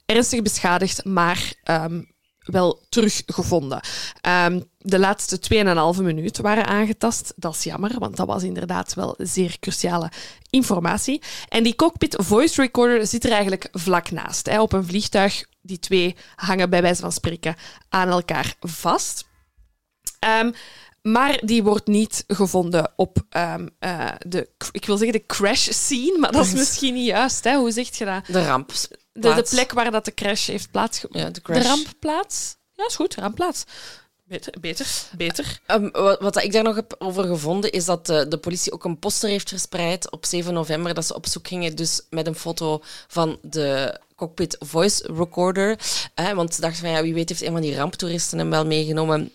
ernstig beschadigd, maar ehm, wel teruggevonden. Ehm, de laatste 2,5 minuut waren aangetast. Dat is jammer, want dat was inderdaad wel zeer cruciale informatie. En die cockpit voice recorder zit er eigenlijk vlak naast. Hè. Op een vliegtuig, die twee hangen bij wijze van spreken aan elkaar vast. Ehm, maar die wordt niet gevonden op ehm, eh, de, ik wil zeggen de crash scene, maar dat is misschien niet juist. Hè? Hoe zeg je dat? De ramp. De, de plek waar dat de crash heeft plaatsgevonden. Ja, de rampplaats? Ja, is goed, rampplaats. Beter, beter, beter. Ehm, wat, wat ik daar nog heb over gevonden, is dat de, de politie ook een poster heeft verspreid op 7 november, dat ze op zoek gingen dus met een foto van de cockpit voice recorder. Hè, want ze dachten van, ja, wie weet heeft een van die ramptoeristen hem wel meegenomen.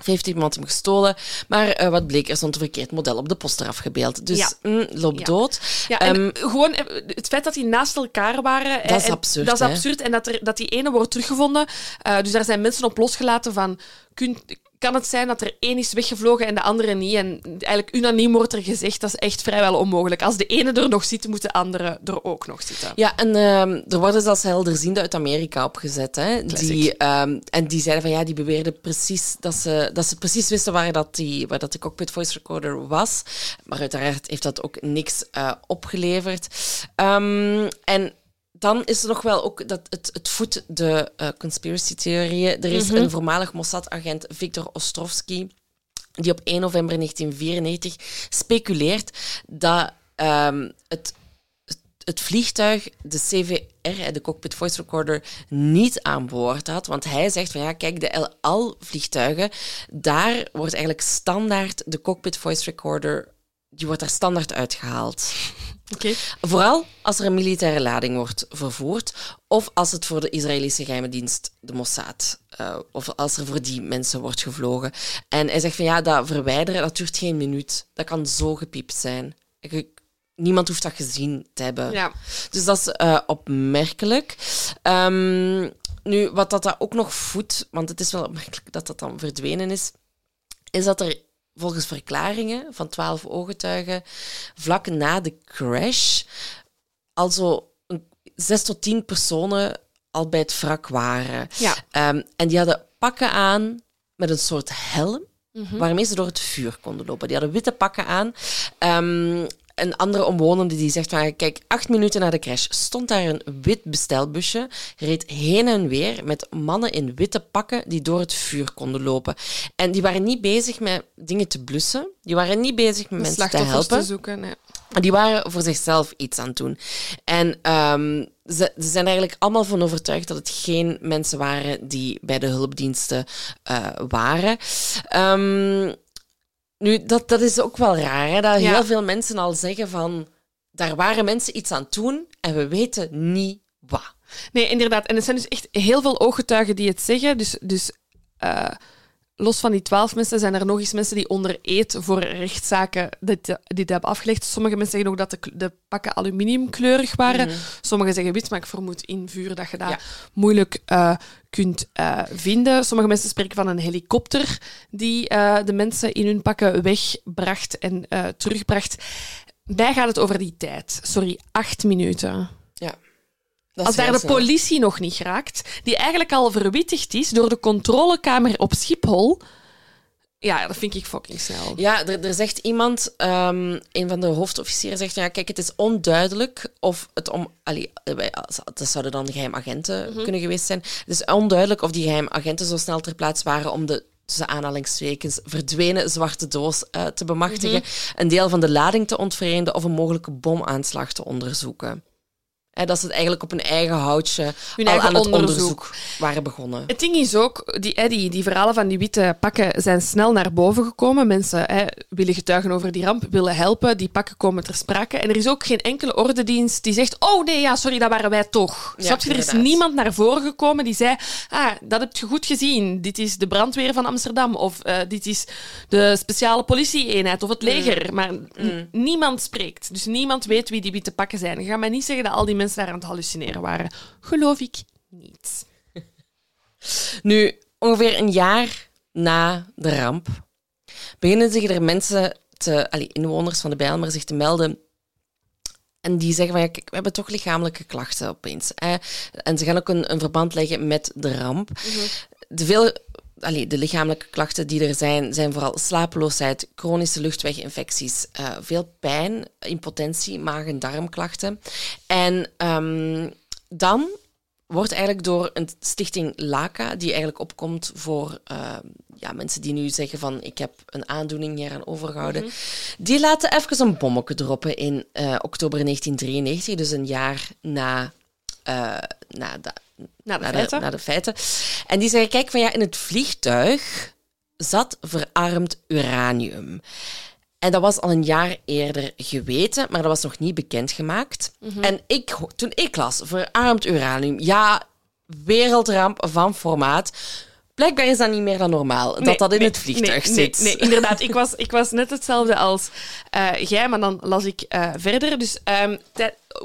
Of heeft iemand hem gestolen? Maar eh, wat bleek, er stond een verkeerd model op de poster afgebeeld. Dus Ja. mm, loop Ja. dood. Ja, en Ehm, gewoon eh, het feit dat die naast elkaar waren. Dat is absurd, Dat is hè? absurd. En dat, er, dat die ene wordt teruggevonden. Eh, dus daar zijn mensen op losgelaten van. Kun, kan het zijn dat er één is weggevlogen en de andere niet? En eigenlijk unaniem wordt er gezegd dat is echt vrijwel onmogelijk. Als de ene er nog zit, moet de andere er ook nog zitten. Ja, en ehm, er worden zelfs helderzienden uit Amerika opgezet. Hè, die, ehm, en die zeiden van ja, die beweerden precies dat ze, dat ze precies wisten waar, dat die, waar dat de cockpit voice recorder was. Maar uiteraard heeft dat ook niks eh, opgeleverd. Ehm, en dan is er nog wel ook dat het, het voedt de eh, conspiracy-theorieën. Er is een voormalig Mossad-agent, Viktor Ostrovsky, die op 1 november 1994 speculeert dat ehm, het het vliegtuig, de CVR, de Cockpit Voice Recorder, niet aan boord had. Want hij zegt van ja, kijk, de El Al-vliegtuigen, daar wordt eigenlijk standaard de Cockpit Voice Recorder, die wordt daar standaard uitgehaald. Vooral als er een militaire lading wordt vervoerd, of als het voor de Israëlische geheime dienst, de Mossad, eh, of als er voor die mensen wordt gevlogen. En hij zegt van ja, dat verwijderen, dat duurt geen minuut. Dat kan zo gepiept zijn. Ik- Niemand hoeft dat gezien te hebben. Ja. Dus dat is eh, opmerkelijk. Ehm, nu, wat dat, dat ook nog voedt, want het is wel opmerkelijk dat dat dan verdwenen is, is dat er volgens verklaringen van twaalf ooggetuigen vlak na de crash al zo zes tot tien personen al bij het wrak waren. Ja. Ehm, en die hadden pakken aan met een soort helm, Mhm. waarmee ze door het vuur konden lopen. Die hadden witte pakken aan. Ehm, een andere omwonende die zegt van, kijk, acht minuten na de crash stond daar een wit bestelbusje, reed heen en weer met mannen in witte pakken die door het vuur konden lopen. En die waren niet bezig met dingen te blussen, die waren niet bezig met De mensen te helpen. te zoeken. Nee. Die waren voor zichzelf iets aan het doen. En ehm, ze, ze zijn eigenlijk allemaal van overtuigd dat het geen mensen waren die bij de hulpdiensten eh, waren. Ehm, nu, dat, dat is ook wel raar, hè? dat Ja. heel veel mensen al zeggen van... Daar waren mensen iets aan het doen en we weten niet wat. Nee, inderdaad. En er zijn dus echt heel veel ooggetuigen die het zeggen. Dus, dus eh, los van die twaalf mensen zijn er nog eens mensen die onder eet voor rechtszaken dit, dit hebben afgelegd. Sommige mensen zeggen ook dat de, de pakken aluminiumkleurig waren. Sommigen zeggen wit, maar ik vermoed in vuur dat je dat Ja. moeilijk eh, kunt eh, vinden. Sommige mensen spreken van een helikopter die eh, de mensen in hun pakken wegbracht en terugbracht. Mij gaat het over die tijd. Sorry, acht minuten. Als daar de politie nog niet raakt, die eigenlijk al verwittigd is door de controlekamer op Schiphol. Ja, dat vind ik fucking snel. Ja, er, er zegt iemand, ehm, een van de hoofdofficieren zegt, ja, kijk, het is onduidelijk of het om... Allee, als- dat zouden dan geheimagenten Mhm. kunnen geweest zijn. Het is onduidelijk of die geheimagenten zo snel ter plaatse waren om de tussen aanhalingstekens verdwenen zwarte doos eh, te bemachtigen, Mhm. een deel van de lading te ontvreemden of een mogelijke bomaanslag te onderzoeken. Dat ze het eigenlijk op hun eigen houtje Hun al eigen aan het onderzoek. waren begonnen. Het ding is ook, die, die, die verhalen van die witte pakken zijn snel naar boven gekomen. Mensen hè, willen getuigen over die ramp, willen helpen. Die pakken komen ter sprake. En er is ook geen enkele ordendienst die zegt: Oh nee, ja, sorry, dat waren wij toch. Ja, Snap je? Er is niemand naar voren gekomen die zei: Ah, dat heb je goed gezien. Dit is de brandweer van Amsterdam. Of eh, dit is de speciale politie-eenheid of het leger. Maar n- niemand spreekt. Dus niemand weet wie die witte pakken zijn. Gaat mij niet zeggen dat al die mensen daar aan het hallucineren waren. Geloof ik niet. Nu, ongeveer een jaar na de ramp beginnen zich er mensen, te, allee, inwoners van de Bijlmer, zich te melden. En die zeggen van, ja, kijk, we hebben toch lichamelijke klachten opeens. Hè? En ze gaan ook een, een verband leggen met de ramp. De, veel, allee, de lichamelijke klachten die er zijn, zijn vooral slapeloosheid, chronische luchtweginfecties, eh, veel pijn, impotentie, maag- en darmklachten. En ehm, dan wordt eigenlijk door een stichting LACA, die eigenlijk opkomt voor eh, ja, mensen die nu zeggen van ik heb een aandoening hieraan overgehouden, die laten even een bommetje droppen in eh, oktober 1993, dus een jaar na, eh, na, de, Na de na, feiten. De, na de feiten. En die zeggen, kijk, van ja, in het vliegtuig zat verarmd uranium. En dat was al een jaar eerder geweten, maar dat was nog niet bekendgemaakt. En ik, toen ik las, verarmd uranium, ja, wereldramp van formaat. Blijkbaar is dat niet meer dan normaal, dat Nee, dat in nee, het vliegtuig nee, zit. Nee, nee, inderdaad. Ik was, ik was net hetzelfde als eh, jij, maar dan las ik eh, verder. Dus ehm,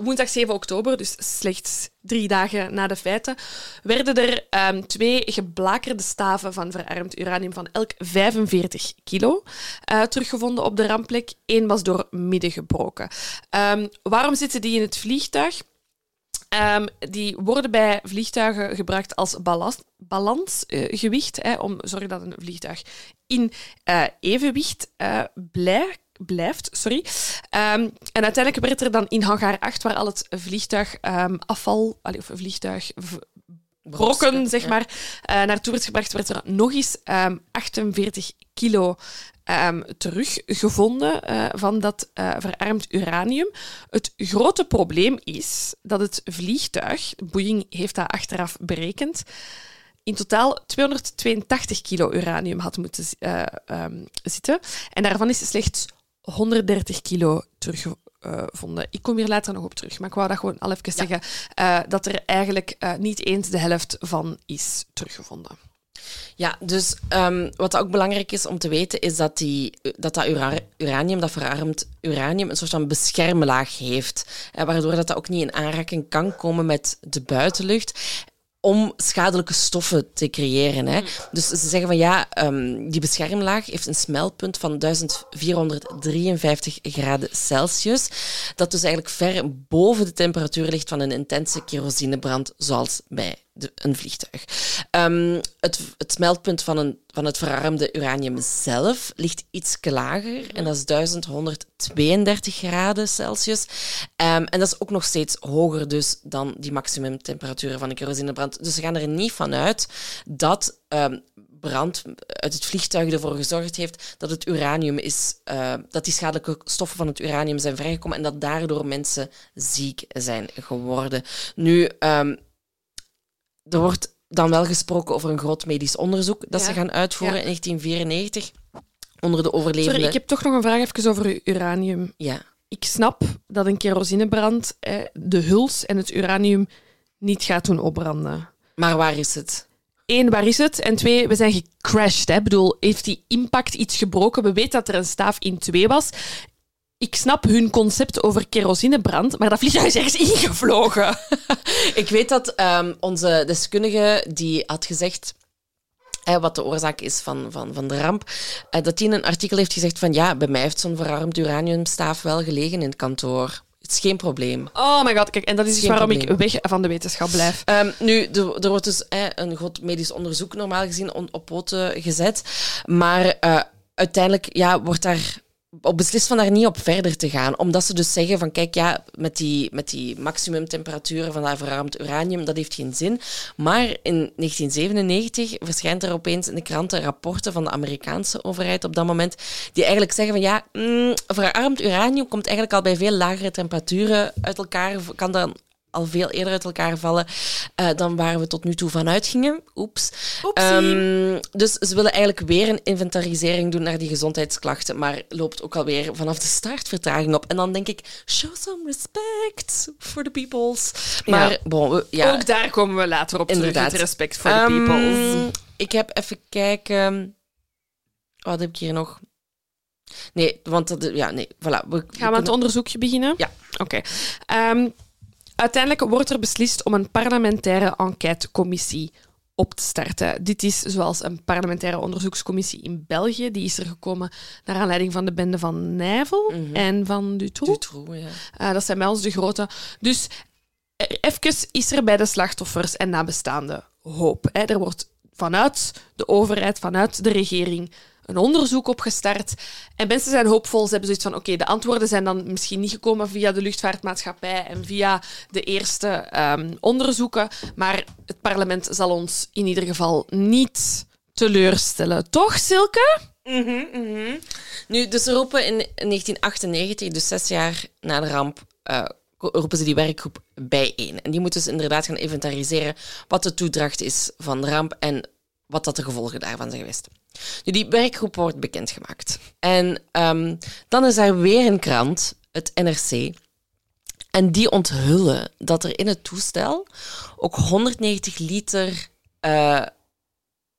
woensdag 7 oktober, dus slechts drie dagen na de feiten, werden er ehm, twee geblakerde staven van verarmd uranium van elk 45 kilo eh, teruggevonden op de rampplek. Eén was door midden gebroken. Ehm, waarom zitten die in het vliegtuig? Ehm, die worden bij vliegtuigen gebruikt als ballast, balansgewicht, hè, om te zorgen dat een vliegtuig in eh, evenwicht eh, blij- blijft. Sorry. Ehm, en uiteindelijk werd er dan in hangar 8, waar al het vliegtuigafval, allee, of vliegtuig brokken, zeg Ja. maar, eh, naartoe werd gebracht, werd er nog eens ehm, 48 kilo ehm, teruggevonden eh, van dat eh, verarmd uranium. Het grote probleem is dat het vliegtuig, Boeing heeft dat achteraf berekend, in totaal 282 kilo uranium had moeten eh, ehm, zitten. En daarvan is slechts 130 kilo teruggevonden. ik kom hier later nog op terug, maar ik wou dat gewoon al even zeggen, dat er eigenlijk niet eens de helft van is teruggevonden. Ja, dus ehm, wat ook belangrijk is om te weten, is dat die, dat, dat ura- uranium, dat verarmd uranium, een soort van beschermlaag heeft. eh, waardoor dat, dat ook niet in aanraking kan komen met de buitenlucht om schadelijke stoffen te creëren. Hè. Dus ze zeggen van ja, ehm, die beschermlaag heeft een smeltpunt van 1453 graden Celsius. Dat dus eigenlijk ver boven de temperatuur ligt van een intense kerosinebrand, zoals bij een vliegtuig. Ehm, het, het smeltpunt van, een, van het verarmde uranium zelf ligt iets lager, en dat is 1132 graden Celsius. Ehm, en dat is ook nog steeds hoger dus dan die maximumtemperaturen van een kerosinebrand. Dus ze gaan er niet van uit dat ehm, brand uit het vliegtuig ervoor gezorgd heeft dat het uranium is, eh, dat die schadelijke stoffen van het uranium zijn vrijgekomen en dat daardoor mensen ziek zijn geworden. Nu, er wordt dan wel gesproken over een groot medisch onderzoek dat Ja. ze gaan uitvoeren Ja. in 1994 onder de overlevenden. Sorry, ik heb toch nog een vraag even over uranium. Ja. Ik snap dat een kerosinebrand eh, de huls en het uranium niet gaat doen opbranden. Maar waar is het? Eén, waar is het? En twee, we zijn gecrashed. Hè? Ik bedoel, heeft die impact iets gebroken? We weten dat er een staaf in twee was. Ik snap hun concept over kerosinebrand, maar dat vliegtuig is ergens ingevlogen. Ik weet dat ehm, onze deskundige die had gezegd eh, wat de oorzaak is van, van, van de ramp, eh, dat hij in een artikel heeft gezegd van ja, bij mij heeft zo'n verarmd uraniumstaaf wel gelegen in het kantoor. Het is geen probleem. Oh my god, kijk, en dat is dus waarom probleem. ik weg van de wetenschap blijf. Ehm, nu, er, er wordt dus eh, een groot medisch onderzoek normaal gezien on- op poten gezet. Maar eh, uiteindelijk ja, wordt daar op beslist van daar niet op verder te gaan. Omdat ze dus zeggen van kijk, ja, met die, met die maximumtemperaturen van dat verarmd uranium, dat heeft geen zin. Maar in 1997 verschijnt er opeens in de kranten rapporten van de Amerikaanse overheid op dat moment, die eigenlijk zeggen van ja, mm, verarmd uranium komt eigenlijk al bij veel lagere temperaturen uit elkaar, kan dan al veel eerder uit elkaar vallen eh, dan waar we tot nu toe van uitgingen. Oeps. Ehm, dus ze willen eigenlijk weer een inventarisering doen naar die gezondheidsklachten, maar loopt ook alweer vanaf de start vertraging op. En dan denk ik, show some respect for the peoples. Maar Ja. bon, we- ja, Ook daar komen we later op terug, Inderdaad. het respect voor de Ehm, peoples. Ik heb even kijken. Wat heb ik hier nog? Nee, want dat, ja, nee, voilà. We, Gaan we aan het onderzoekje beginnen? Ja. Oké. Ehm, uiteindelijk wordt er beslist om een parlementaire enquêtecommissie op te starten. Dit is zoals een parlementaire onderzoekscommissie in België. Die is er gekomen naar aanleiding van de bende van Nijvel en van Dutroux. Dutroux, ja. Uh, dat zijn bij ons de grote. Dus even is er bij de slachtoffers en nabestaanden hoop. Hè. Er wordt vanuit de overheid, vanuit de regering, een onderzoek opgestart. En mensen zijn hoopvol. Ze hebben zoiets van: oké, de antwoorden zijn dan misschien niet gekomen via de luchtvaartmaatschappij en via de eerste um, onderzoeken. Maar het parlement zal ons in ieder geval niet teleurstellen. Toch, Silke? Mm -hmm, Nu, dus ze roepen in 1998, dus zes jaar na de ramp, uh, roepen ze die werkgroep bijeen. En die moeten dus inderdaad gaan inventariseren wat de toedracht is van de ramp en wat dat de gevolgen daarvan zijn geweest. Die werkgroep wordt bekendgemaakt. En um, dan is er weer een krant, het NRC. En die onthullen dat er in het toestel ook 190 liter. Uh,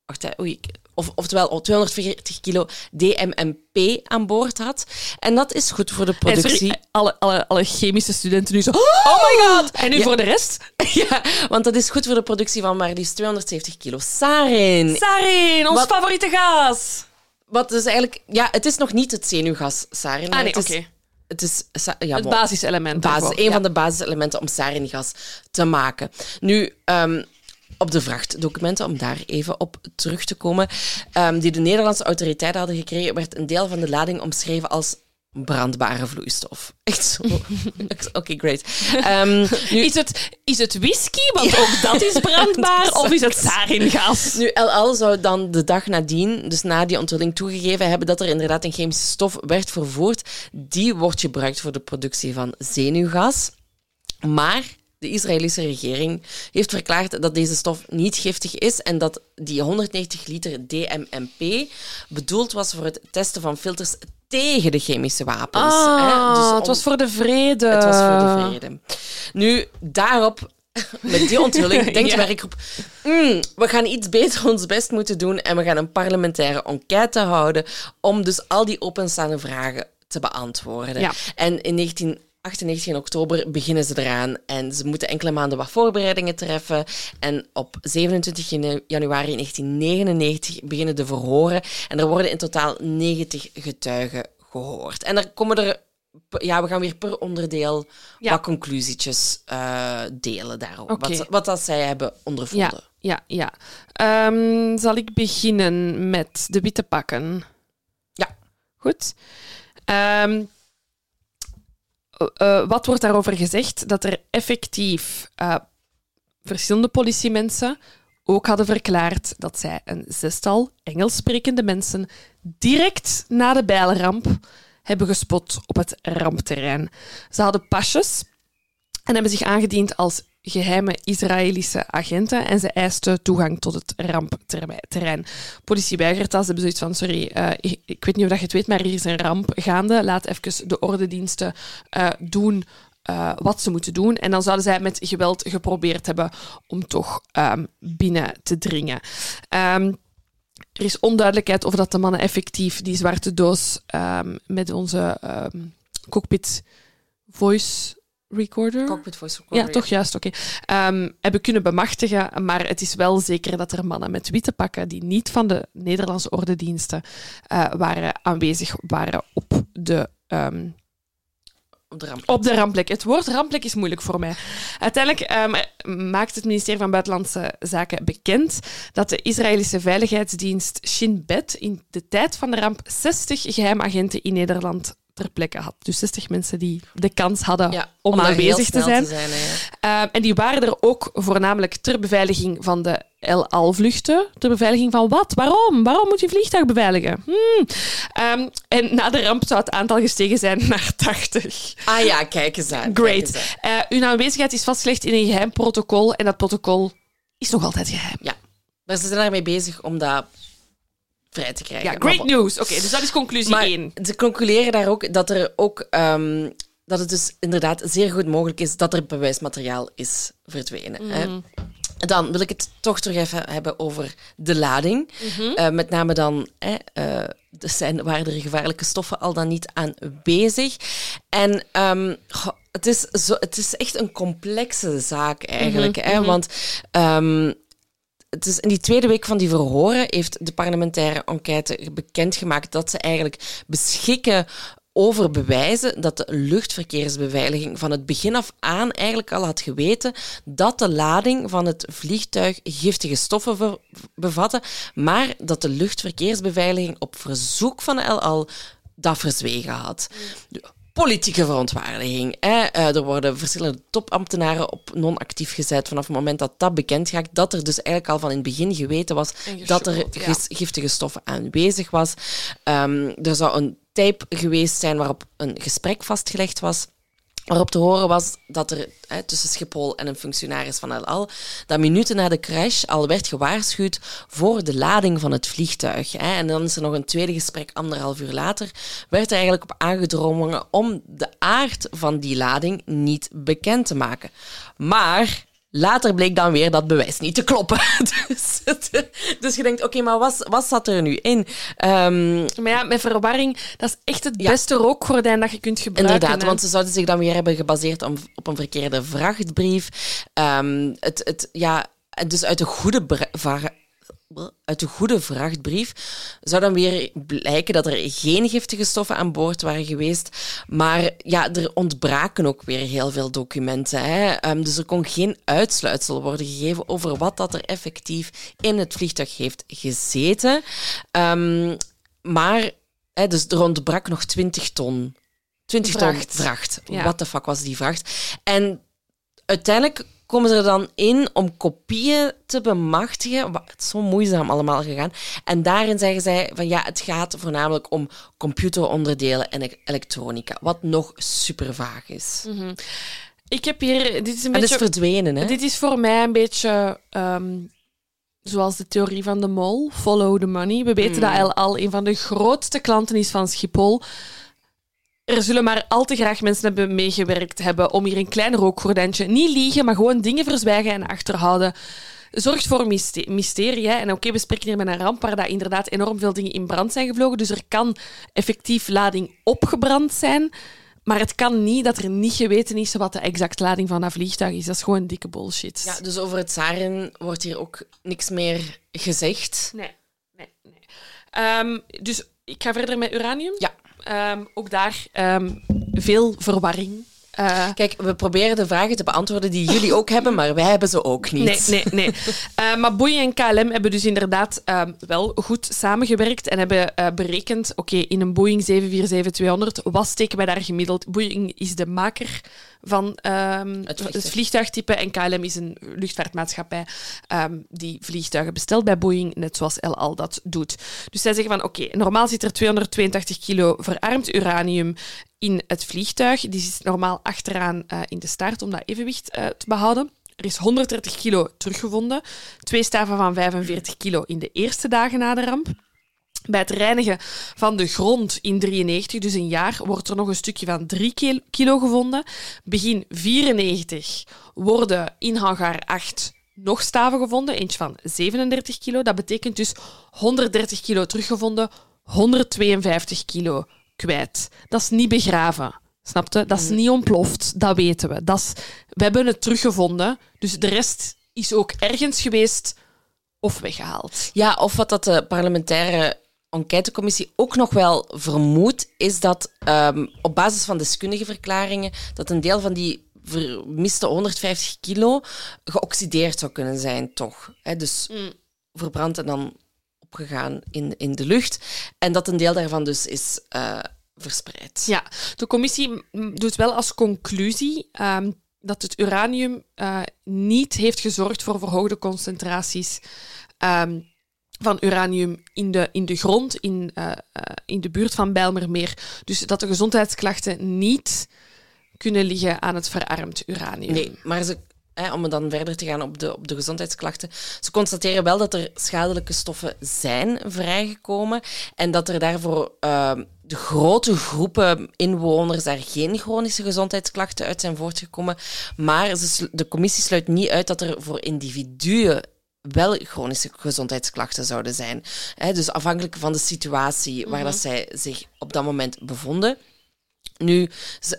wacht, oei, of, oftewel 240 kilo DMMP aan boord had. En dat is goed voor de productie. alle, alle, alle chemische studenten nu zo. Oh my god! En nu voor de rest? ja, want dat is goed voor de productie van maar liefst 270 kilo sarin. Sarin, ons favoriete gas. Wat dus eigenlijk... Ja, het is nog niet het zenuwgas sarin. Ah nee, oké. Het is ja, het basiselement. Basis, een van de basiselementen om saringas te maken. Nu, um, op de vrachtdocumenten, om daar even op terug te komen, um, die de Nederlandse autoriteiten hadden gekregen, werd een deel van de lading omschreven als brandbare vloeistof. Echt zo. Oké, okay, great. Um, nu, is, het, is het whisky? Want ook dat is brandbaar. of is het saringas? Nu, LL zou dan de dag nadien, dus na die onthulling, toegegeven hebben dat er inderdaad een chemische stof werd vervoerd. Die wordt gebruikt voor de productie van zenuwgas. Maar de Israëlische regering heeft verklaard dat deze stof niet giftig is en dat die 190 liter DMMP bedoeld was voor het testen van filters tegen de chemische wapens. Ah, Dus het was voor de vrede. Het was voor de vrede. Nu, daarop met die onthulling denkt de werkgroep... Mm, we gaan iets beter ons best moeten doen en we gaan een parlementaire enquête houden om dus al die openstaande vragen te beantwoorden. Ja. En in 19 98 oktober beginnen ze eraan en ze moeten enkele maanden wat voorbereidingen treffen. En op 27 januari 1999 beginnen de verhoren en er worden in totaal 90 getuigen gehoord. En er komen er ja, we gaan weer per onderdeel wat conclusietjes uh, delen daarop. Wat, wat dat zij hebben ondervonden. Ja, ja, ja. Um, zal ik beginnen met de witte pakken? Ja. Goed. Um, uh, wat wordt daarover gezegd? Dat er effectief uh, verschillende politiemensen ook hadden verklaard dat zij een zestal Engels sprekende mensen direct na de bijlramp hebben gespot op het rampterrein. Ze hadden pasjes en hebben zich aangediend als geheime Israëlische agenten en ze eisten toegang tot het rampterrein. Politie weigert dat. Ze hebben zoiets van, sorry, uh, ik, weet niet of je het weet, maar hier is een ramp gaande. Laat even de ordendiensten uh, doen uh, wat ze moeten doen. En dan zouden zij met geweld geprobeerd hebben om toch um, binnen te dringen. Um, er is onduidelijkheid of dat de mannen effectief die zwarte doos um, met onze cockpit voice recorder. Cockpit voice recorder. Ja, toch juist, oké. Okay. Um, hebben kunnen bemachtigen, maar het is wel zeker dat er mannen met witte pakken die niet van de Nederlandse ordendiensten uh, waren aanwezig waren op de um, op de, rampplek. op de rampplek. Het woord rampplek is moeilijk voor mij. Uiteindelijk um, maakt het ministerie van Buitenlandse Zaken bekend dat de Israëlische veiligheidsdienst Shin Bet in de tijd van de ramp 60 geheimagenten in Nederland ter plekke had. Dus 60 mensen die de kans hadden om, aanwezig te zijn. Te zijn uh, en die waren er ook voornamelijk ter beveiliging van de El Al-vluchten. Ter beveiliging van wat? Waarom? Waarom moet je vliegtuig beveiligen? Hmm. Um, en na de ramp zou het aantal gestegen zijn naar 80. Ah ja, kijk eens aan. Great. Uh, hun aanwezigheid is vastgelegd in een geheim protocol en dat protocol is nog altijd geheim. Ja, maar ze zijn daarmee bezig om dat vrij te krijgen. Ja, great news. Oké, dus dat is conclusie 1. Ze concluderen daar ook dat er ook... Um, dat het dus inderdaad zeer goed mogelijk is dat er bewijsmateriaal is verdwenen. Mm. Hè? Mhm. Dan wil ik het toch terug even hebben over de lading. Mm -hmm. uh, met name dan, hè, uh, zijn, waren er gevaarlijke stoffen al dan niet aanwezig? En um, het is, zo, het is echt een complexe zaak eigenlijk. Mhm, hè? Want ehm, het is in die tweede week van die verhoren heeft de parlementaire enquête bekendgemaakt dat ze eigenlijk beschikken over bewijzen dat de luchtverkeersbeveiliging van het begin af aan eigenlijk al had geweten dat de lading van het vliegtuig giftige stoffen bevatte, maar dat de luchtverkeersbeveiliging op verzoek van de LL dat verzwegen had. Politieke verontwaardiging. Hè. Eh, er worden verschillende topambtenaren op non-actief gezet vanaf het moment dat dat bekend gaat. Dat er dus eigenlijk al van in het begin geweten was dat er ja. gis- giftige stoffen aanwezig was. Ehm, er zou een tape geweest zijn waarop een gesprek vastgelegd was. Waarop te horen was dat er hè, tussen Schiphol en een functionaris van El Al, dat minuten na de crash al werd gewaarschuwd voor de lading van het vliegtuig. Hè. En dan is er nog een tweede gesprek, anderhalf uur later, werd er eigenlijk op aangedrongen om de aard van die lading niet bekend te maken. Maar later bleek dan weer dat bewijs niet te kloppen. Dus, dus je denkt, oké, maar wat, wat zat er nu in? Ehm, Maar ja, met verwarring, dat is echt het Ja. beste rookgordijn dat je kunt gebruiken. Inderdaad, hè. want ze zouden zich dan weer hebben gebaseerd om- op een verkeerde vrachtbrief. Ehm, het, het, ja, dus uit de goede uit de goede vrachtbrief zou dan weer blijken dat er geen giftige stoffen aan boord waren geweest. Maar ja, er ontbraken ook weer heel veel documenten. Hè. Ehm, dus er kon geen uitsluitsel worden gegeven over wat dat er effectief in het vliegtuig heeft gezeten. Ehm, maar hè, dus er ontbrak nog 20 ton. 20 Vracht. ton vracht. Ja. Wat de fuck was die vracht? En uiteindelijk komen ze er dan in om kopieën te bemachtigen. Wa- Het is zo moeizaam allemaal gegaan. En daarin zeggen zij van ja, het gaat voornamelijk om computeronderdelen en e- elektronica. Wat nog super vaag is. Ik heb hier... Dit is een En is verdwenen, hè? Dit is voor mij een beetje ehm, zoals de theorie van de mol, follow the money. We weten dat El Al een van de grootste klanten is van Schiphol. Er zullen maar al te graag mensen hebben meegewerkt hebben om hier een klein rookgordijntje, niet liegen, maar gewoon dingen verzwijgen en achterhouden. Zorgt voor myste- mysterie. Hè? En oké, we spreken hier met een ramp waar dat inderdaad enorm veel dingen in brand zijn gevlogen. Dus er kan effectief lading opgebrand zijn. Maar het kan niet dat er niet geweten is wat de exacte lading van dat vliegtuig is. Dat is gewoon dikke bullshit. Ja, dus over het Sarin wordt hier ook niks meer gezegd. Nee, nee, nee. Ehm, dus ik ga verder met uranium. Ja. Ehm, ook daar ehm, veel verwarring. Eh, Kijk, we proberen de vragen te beantwoorden die jullie ook hebben, maar wij hebben ze ook niet. Nee, nee, nee. Eh, maar Boeing en KLM hebben dus inderdaad ehm, wel goed samengewerkt en hebben eh, berekend, oké, in een Boeing 747-200, wat steken wij daar gemiddeld? Boeing is de maker van ehm, Het het, vliegtuig. vliegtuigtype en KLM is een luchtvaartmaatschappij ehm, die vliegtuigen bestelt bij Boeing, net zoals El Al dat doet. Dus zij zeggen van, oké, normaal zit er 282 kilo verarmd uranium in het vliegtuig. Die zit normaal achteraan eh, in de staart om dat evenwicht eh, te behouden. Er is 130 kilo teruggevonden. Twee staven van 45 kilo in de eerste dagen na de ramp. Bij het reinigen van de grond in 93, dus een jaar, wordt er nog een stukje van 3 kil- kilo gevonden. Begin 94 worden in hangar 8 nog staven gevonden, eentje van 37 kilo. Dat betekent dus 130 kilo teruggevonden, 152 kilo kwijt. Dat is niet begraven. Snapte? Dat is niet ontploft, dat weten we. Dat is, we hebben het teruggevonden, dus de rest is ook ergens geweest of weggehaald. Ja, of wat dat de parlementaire enquêtecommissie ook nog wel vermoedt, is dat ehm, op basis van deskundige verklaringen dat een deel van die vermiste 150 kilo geoxideerd zou kunnen zijn, toch? Dus verbrand en dan opgegaan in, in de lucht. En dat een deel daarvan dus is eh, verspreid. Ja, de commissie mm, doet wel als conclusie ehm, dat het uranium eh, niet heeft gezorgd voor verhoogde concentraties ehm, van uranium in de, in de grond, in, eh, in de buurt van Bijlmermeer. Dus dat de gezondheidsklachten niet kunnen liggen aan het verarmd uranium. Nee, maar ze, hè, om dan verder te gaan op de, op de gezondheidsklachten. Ze constateren wel dat er schadelijke stoffen zijn vrijgekomen en dat er daarvoor ehm, de grote groepen inwoners daar geen chronische gezondheidsklachten uit zijn voortgekomen. Maar ze, de commissie sluit niet uit dat er voor individuen wel chronische gezondheidsklachten zouden zijn. Hè, dus afhankelijk van de situatie waar dat zij zich op dat moment bevonden. Nu,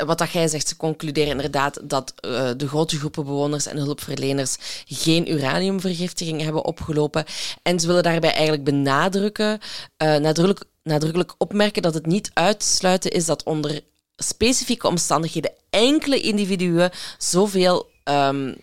wat dat jij zegt, ze concluderen inderdaad dat eh, de grote groepen bewoners en hulpverleners geen uraniumvergiftiging hebben opgelopen. En ze willen daarbij eigenlijk benadrukken, eh, nadrukkelijk, nadrukkelijk opmerken dat het niet uitsluiten is dat onder specifieke omstandigheden enkele individuen zoveel, ehm,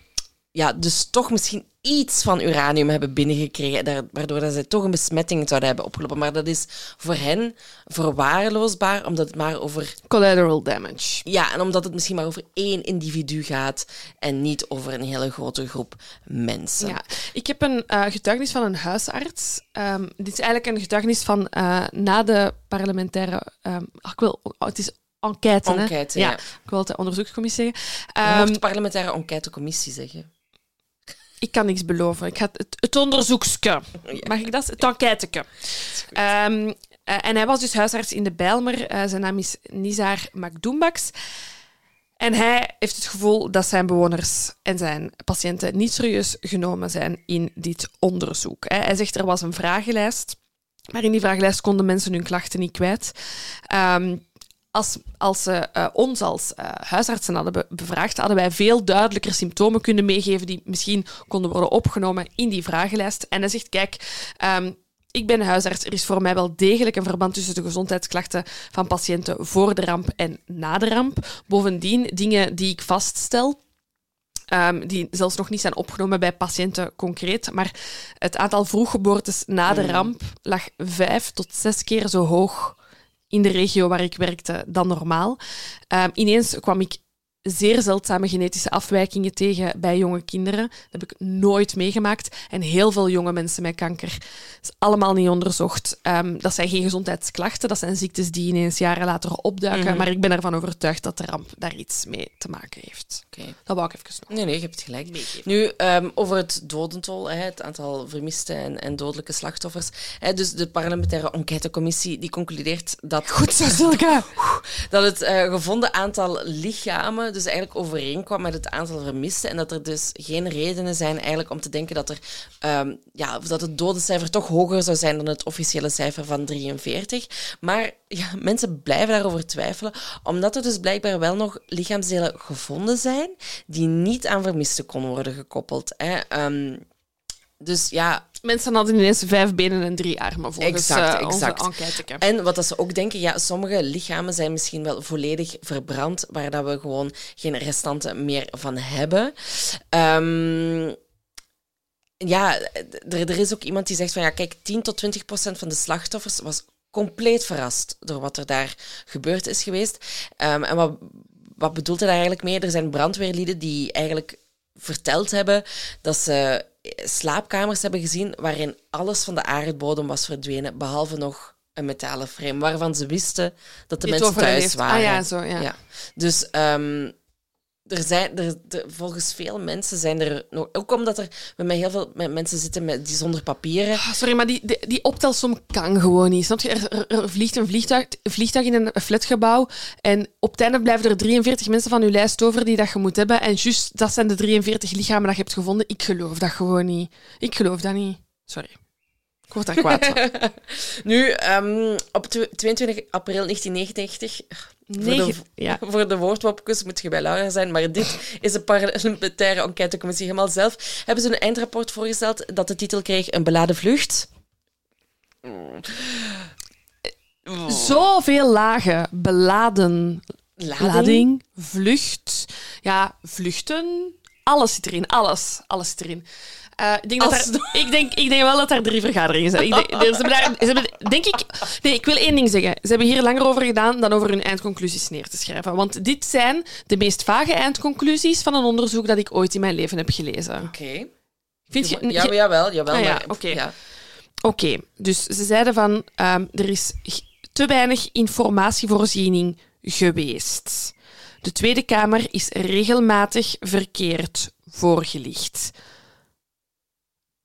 ja, dus toch misschien iets van uranium hebben binnengekregen, waardoor dat zij toch een besmetting zouden hebben opgelopen. Maar dat is voor hen verwaarloosbaar, omdat het maar over Collateral damage. ja, en omdat het misschien maar over één individu gaat en niet over een hele grote groep mensen. Ja, ik heb een eh, getuigenis van een huisarts. Ehm, dit is eigenlijk een getuigenis van eh, na de parlementaire... ehm, ah, ik wil, oh, het is enquête, hè? Enquête, ja. ja. Ik wil het de onderzoekscommissie zeggen. Je Ehm, parlementaire enquêtecommissie zeggen. Ik kan niks beloven. Ik ga het, het, onderzoekske. Mag ik dat? Het enquêteke. Ehm, eh, en hij was dus huisarts in de Bijlmer. Eh, zijn naam is Nizar Makdoumbaks. En hij heeft het gevoel dat zijn bewoners en zijn patiënten niet serieus genomen zijn in dit onderzoek. Hij zegt er was een vragenlijst, maar in die vragenlijst konden mensen hun klachten niet kwijt. Ehm, als, als ze eh, ons als eh, huisartsen hadden be- bevraagd, hadden wij veel duidelijker symptomen kunnen meegeven die misschien konden worden opgenomen in die vragenlijst. En hij zegt, kijk, ehm, ik ben huisarts. Er is voor mij wel degelijk een verband tussen de gezondheidsklachten van patiënten voor de ramp en na de ramp. Bovendien, dingen die ik vaststel, ehm, die zelfs nog niet zijn opgenomen bij patiënten concreet, maar het aantal vroeggeboortes na de ramp lag vijf tot zes keer zo hoog in de regio waar ik werkte dan normaal. Ehm, ineens kwam ik zeer zeldzame genetische afwijkingen tegen bij jonge kinderen. Dat heb ik nooit meegemaakt. En heel veel jonge mensen met kanker. Dat is allemaal niet onderzocht. Ehm, dat zijn geen gezondheidsklachten. Dat zijn ziektes die ineens jaren later opduiken. Maar ik ben ervan overtuigd dat de ramp daar iets mee te maken heeft. Dat wou ik even nog Nee, nee, je hebt gelijk. meegeven. Nu, ehm, over het dodental, hè, het aantal vermiste en, en dodelijke slachtoffers. Dus de parlementaire enquêtecommissie die concludeert dat, Goed zo, Silke. dat het eh, gevonden aantal lichamen dus eigenlijk overeenkwam met het aantal vermisten. En dat er dus geen redenen zijn eigenlijk om te denken dat, er, ehm, ja, dat het dodencijfer toch hoger zou zijn dan het officiële cijfer van 43. Maar ja, mensen blijven daarover twijfelen, omdat er dus blijkbaar wel nog lichaamsdelen gevonden zijn die niet aan vermisten konden worden gekoppeld. Hè. Ehm, dus ja, Mensen hadden ineens vijf benen en drie armen volgens Exact, eh, onze exact. enquête. En wat dat ze ook denken, ja, sommige lichamen zijn misschien wel volledig verbrand, waar dat we gewoon geen restanten meer van hebben. Ehm, ja, er, er is ook iemand die zegt van ja, kijk, 10 tot 20 procent van de slachtoffers was compleet verrast door wat er daar gebeurd is geweest. Ehm, en wat, wat bedoelt hij daar eigenlijk mee? Er zijn brandweerlieden die eigenlijk verteld hebben dat ze slaapkamers hebben gezien waarin alles van de aardbodem was verdwenen, behalve nog een metalen frame, waarvan ze wisten dat de Die mensen thuis waren. Ah ja, zo, ja. Dus ehm, er zijn, er, er- volgens veel mensen zijn er nog... Ook omdat er met mij heel veel mensen zitten met, die zonder papieren... Ah, Sorry, maar die, die, die optelsom kan gewoon niet. Snap je? Er, vliegt een vliegtuig, vliegtuig in een flatgebouw en op het einde blijven er 43 mensen van je lijst over die dat je moet hebben. En juist, dat zijn de 43 lichamen dat je hebt gevonden. Ik geloof dat gewoon niet. Ik geloof dat niet. Sorry. Ik word daar kwaad van. Nu, ehm, op tw- 22 april 1999... Voor de, Negen- ja. voor de moet je bij Laura zijn, maar dit is een parlementaire enquêtecommissie helemaal zelf. Hebben ze een eindrapport voorgesteld dat de titel kreeg Een beladen vlucht? Zoveel lagen. Beladen. Lading? Lading. Vlucht. Ja, vluchten. Alles zit erin. Alles. Alles zit erin. Eh, ik, denk dat ik, denk, ik denk wel dat daar drie vergaderingen zijn. Ik denk, ze hebben daar, ze hebben, denk ik, nee, ik wil één ding zeggen. Ze hebben hier langer over gedaan dan over hun eindconclusies neer te schrijven. Want dit zijn de meest vage eindconclusies van een onderzoek dat ik ooit in mijn leven heb gelezen. Oké. Vind je, Ja, jawel, jawel. Ah ja, maar, oké. ja. Oké, dus ze zeiden van ehm, er is te weinig informatievoorziening geweest. De Tweede Kamer is regelmatig verkeerd voorgelicht.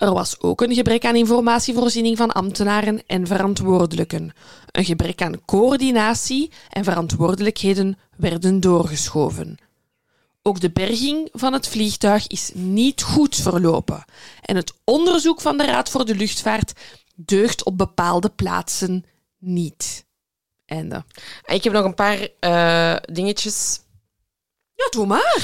Er was ook een gebrek aan informatievoorziening van ambtenaren en verantwoordelijken. Een gebrek aan coördinatie en verantwoordelijkheden werden doorgeschoven. Ook de berging van het vliegtuig is niet goed verlopen. En het onderzoek van de Raad voor de Luchtvaart deugt op bepaalde plaatsen niet. Einde. Ik heb nog een paar eh, dingetjes. Ja, doe maar.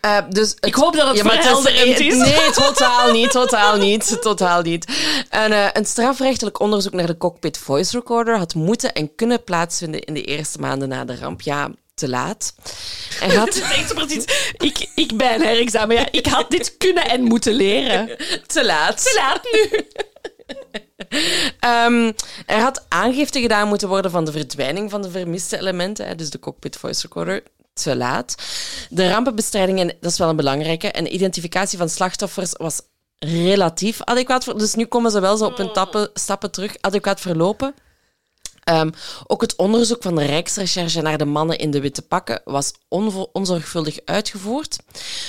Eh, dus het- Ik hoop dat het Ja, maar verhelderend is. Nee, totaal niet, totaal niet, totaal niet. Een, eh, een strafrechtelijk onderzoek naar de cockpit voice recorder had moeten en kunnen plaatsvinden in de eerste maanden na de ramp. Ja, te laat. Het had is echt zo precies. Ik, ik bij een herexamen. Ja, ik had dit kunnen en moeten leren. te laat. Te laat nu. Ehm, er had aangifte gedaan moeten worden van de verdwijning van de vermiste elementen, hè, dus de cockpit voice recorder. Te laat. De rampenbestrijding, en dat is wel een belangrijke, en de identificatie van slachtoffers was relatief adequaat. ver- Dus nu komen ze wel zo op hun tappen, stappen terug, adequaat verlopen. Ehm, ook het onderzoek van de Rijksrecherche naar de mannen in de witte pakken was onzorgvuldig uitgevoerd.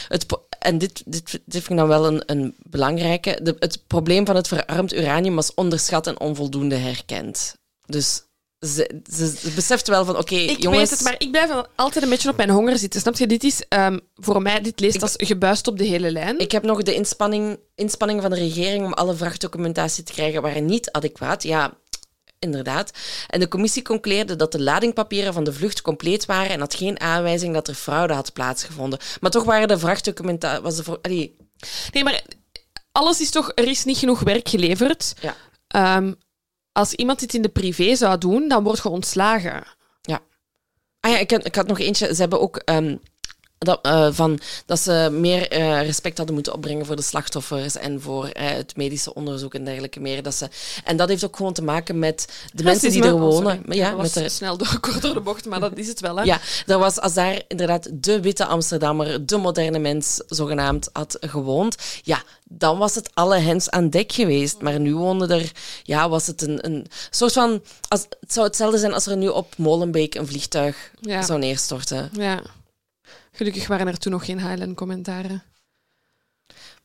Het, en dit, dit, dit vind ik dan wel een, een belangrijke. De, het probleem van het verarmd uranium was onderschat en onvoldoende herkend. Dus ze, beseft wel van, oké, Ik jongens... weet het, maar ik blijf altijd een beetje op mijn honger zitten. Snap je? Dit is ehm, voor mij, dit leest als gebuist op de hele lijn. Ik heb nog de inspanning, inspanning van de regering om alle vrachtdocumentatie te krijgen waren niet adequaat. Ja, inderdaad. En de commissie concludeerde dat de ladingpapieren van de vlucht compleet waren en had geen aanwijzing dat er fraude had plaatsgevonden. Maar toch waren de vrachtdocumentatie... Was de, voor- allee, Nee, maar alles is toch... Er is niet genoeg werk geleverd. ja. Ehm, als iemand dit in de privé zou doen, dan wordt je ontslagen. Ah ja, ik, ik had nog eentje. Ze hebben ook ehm, dat, eh, van, dat ze meer eh, respect hadden moeten opbrengen voor de slachtoffers en voor eh, het medische onderzoek en dergelijke meer. Dat ze, en dat heeft ook gewoon te maken met de mensen die er. Oh, wonen. Maar ja, dat met was de, snel door, kort door de bocht, maar dat is het wel. Hè? ja, er was, als daar inderdaad de witte Amsterdammer, de moderne mens zogenaamd, had gewoond, ja, dan was het alle hens aan dek geweest. Maar nu woonde er, ja, was het een, een soort van... Als, het zou hetzelfde zijn als er nu op Molenbeek een vliegtuig Ja. zou neerstorten. Ja. Gelukkig waren er toen nog geen Highland-commentaren.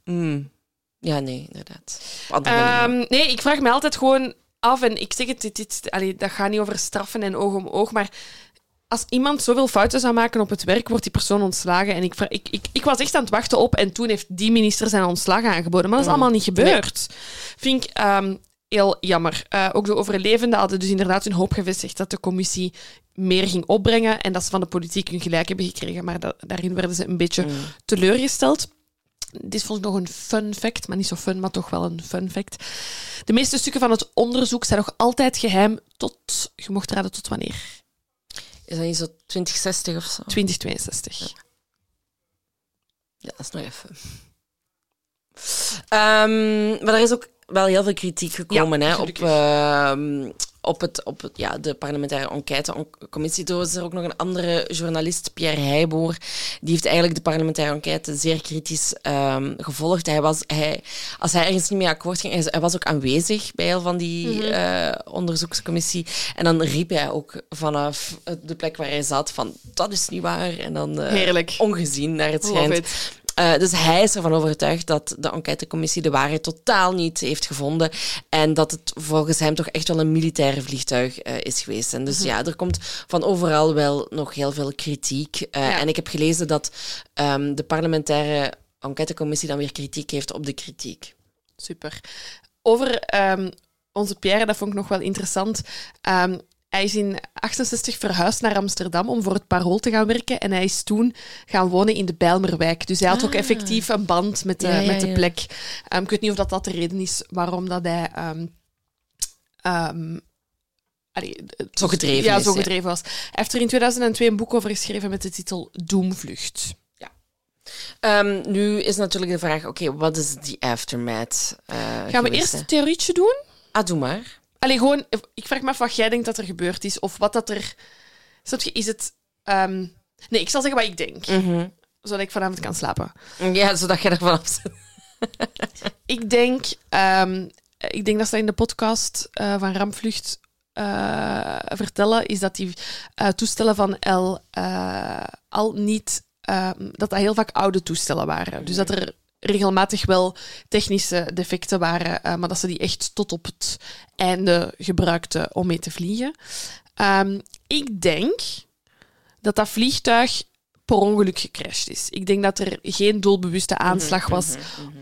Mm. Ja, nee, inderdaad. Ehm, nee, ik vraag me altijd gewoon af, en ik zeg het, dit, dit, allee, dat gaat niet over straffen en oog om oog, maar als iemand zoveel fouten zou maken op het werk, wordt die persoon ontslagen. En ik, ik, ik, ik was echt aan het wachten op, en toen heeft die minister zijn ontslag aangeboden. Maar dat is allemaal niet gebeurd. Vind ik ehm, heel jammer. Eh, ook de overlevenden hadden dus inderdaad hun hoop gevestigd dat de commissie meer ging opbrengen en dat ze van de politiek hun gelijk hebben gekregen. Maar da- daarin werden ze een beetje teleurgesteld. Dit vond ik nog een fun fact, maar niet zo fun, maar toch wel een fun fact. De meeste stukken van het onderzoek zijn nog altijd geheim tot, je mocht raden tot wanneer? Is dat niet zo 2060 of zo? 2062. Ja, dat is nog even. Ehm, maar er is ook wel heel veel kritiek gekomen Ja, hè, op, ehm, op, het, op het, ja, de parlementaire enquêtecommissie. Toen was er ook nog een andere journalist, Pierre Heijboer. Die heeft eigenlijk de parlementaire enquête zeer kritisch ehm, gevolgd. Hij was, hij, als hij ergens niet mee akkoord ging, hij, hij was ook aanwezig bij heel van die Mhm. eh, onderzoekscommissie. En dan riep hij ook vanaf de plek waar hij zat van, dat is niet waar. En dan eh, ongezien naar het schijnt. Eh, dus hij is ervan overtuigd dat de enquêtecommissie de waarheid totaal niet heeft gevonden. En dat het volgens hem toch echt wel een militair vliegtuig eh, is geweest. En dus Mhm. ja, er komt van overal wel nog heel veel kritiek. Eh, Ja. En ik heb gelezen dat ehm, de parlementaire enquêtecommissie dan weer kritiek heeft op de kritiek. Super. Over ehm, onze Pierre, dat vond ik nog wel interessant. Ehm, hij is in 68 verhuisd naar Amsterdam om voor het Parool te gaan werken. En hij is toen gaan wonen in de Bijlmerwijk. Dus hij had ook Ah. effectief een band met de, Ja, ja, met de plek. Ehm, ik weet niet of dat, dat de reden is waarom dat hij... ehm, ehm, allee, Zo gedreven ja, is, zo gedreven was. Hij heeft er in 2002 een boek over geschreven met de titel Doemvlucht. Nu is natuurlijk de vraag, oké, wat is die aftermath? eh, Gaan we geweest, eerst een theorietje doen? Ah, doe maar. Allee, gewoon, ik vraag me af wat jij denkt dat er gebeurd is. Of wat dat er... Is het... ehm, Nee, ik zal zeggen wat ik denk. Mhm. Zodat ik vanavond kan slapen. Ja, zodat je ervan af zit. Ik denk... ehm, ik denk dat ze in de podcast eh, van Rampvlucht eh, vertellen, is dat die eh, toestellen van L al niet... ehm, dat dat heel vaak oude toestellen waren. Dus dat er regelmatig wel technische defecten waren, eh, maar dat ze die echt tot op het einde gebruikten om mee te vliegen. Ehm, ik denk dat dat vliegtuig per ongeluk gecrashed is. Ik denk dat er geen doelbewuste aanslag was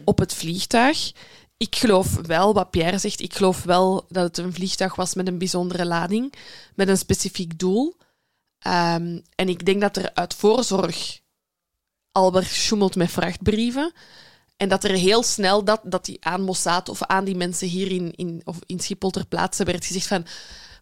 op het vliegtuig. ik geloof wel, wat Pierre zegt, ik geloof wel dat het een vliegtuig was met een bijzondere lading, met een specifiek doel. Ehm, en ik denk dat er uit voorzorg al werd gesjoemeld met vrachtbrieven. En dat er heel snel dat, dat die aan Mossad of aan die mensen hier in, in, of in Schiphol ter plaatse werd gezegd van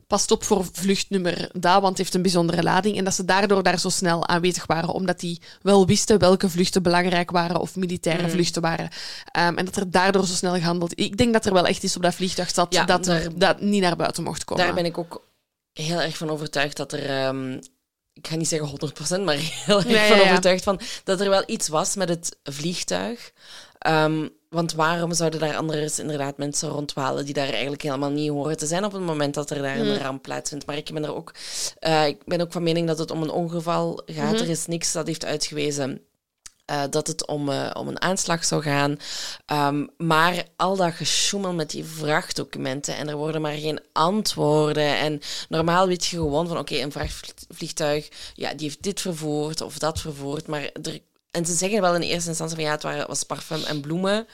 past op voor vluchtnummer daar, want het heeft een bijzondere lading. En dat ze daardoor daar zo snel aanwezig waren, omdat die wel wisten welke vluchten belangrijk waren of militaire Mm. vluchten waren. Ehm, en dat er daardoor zo snel gehandeld. Ik denk dat er wel echt iets op dat vliegtuig zat Ja, dat, daar- dat niet naar buiten mocht komen. Daar ben ik ook heel erg van overtuigd dat er. ehm, ik ga niet zeggen 100%, maar heel erg ja, van ja. overtuigd van dat er wel iets was met het vliegtuig. Ehm, want waarom zouden daar anders inderdaad mensen rondwalen die daar eigenlijk helemaal niet horen te zijn op het moment dat er daar Hmm. een ramp plaatsvindt? Maar ik ben er ook, eh, ik ben ook van mening dat het om een ongeval gaat. Mhm. Er is niks dat heeft uitgewezen. eh, dat het om, eh, om een aanslag zou gaan. Ehm, maar al dat gesjoemel met die vrachtdocumenten en er worden maar geen antwoorden. En normaal weet je gewoon van oké, een vrachtvliegtuig, ja, die heeft dit vervoerd of dat vervoerd. Maar er, en ze zeggen wel in eerste instantie van ja, het waren, was parfum en bloemen.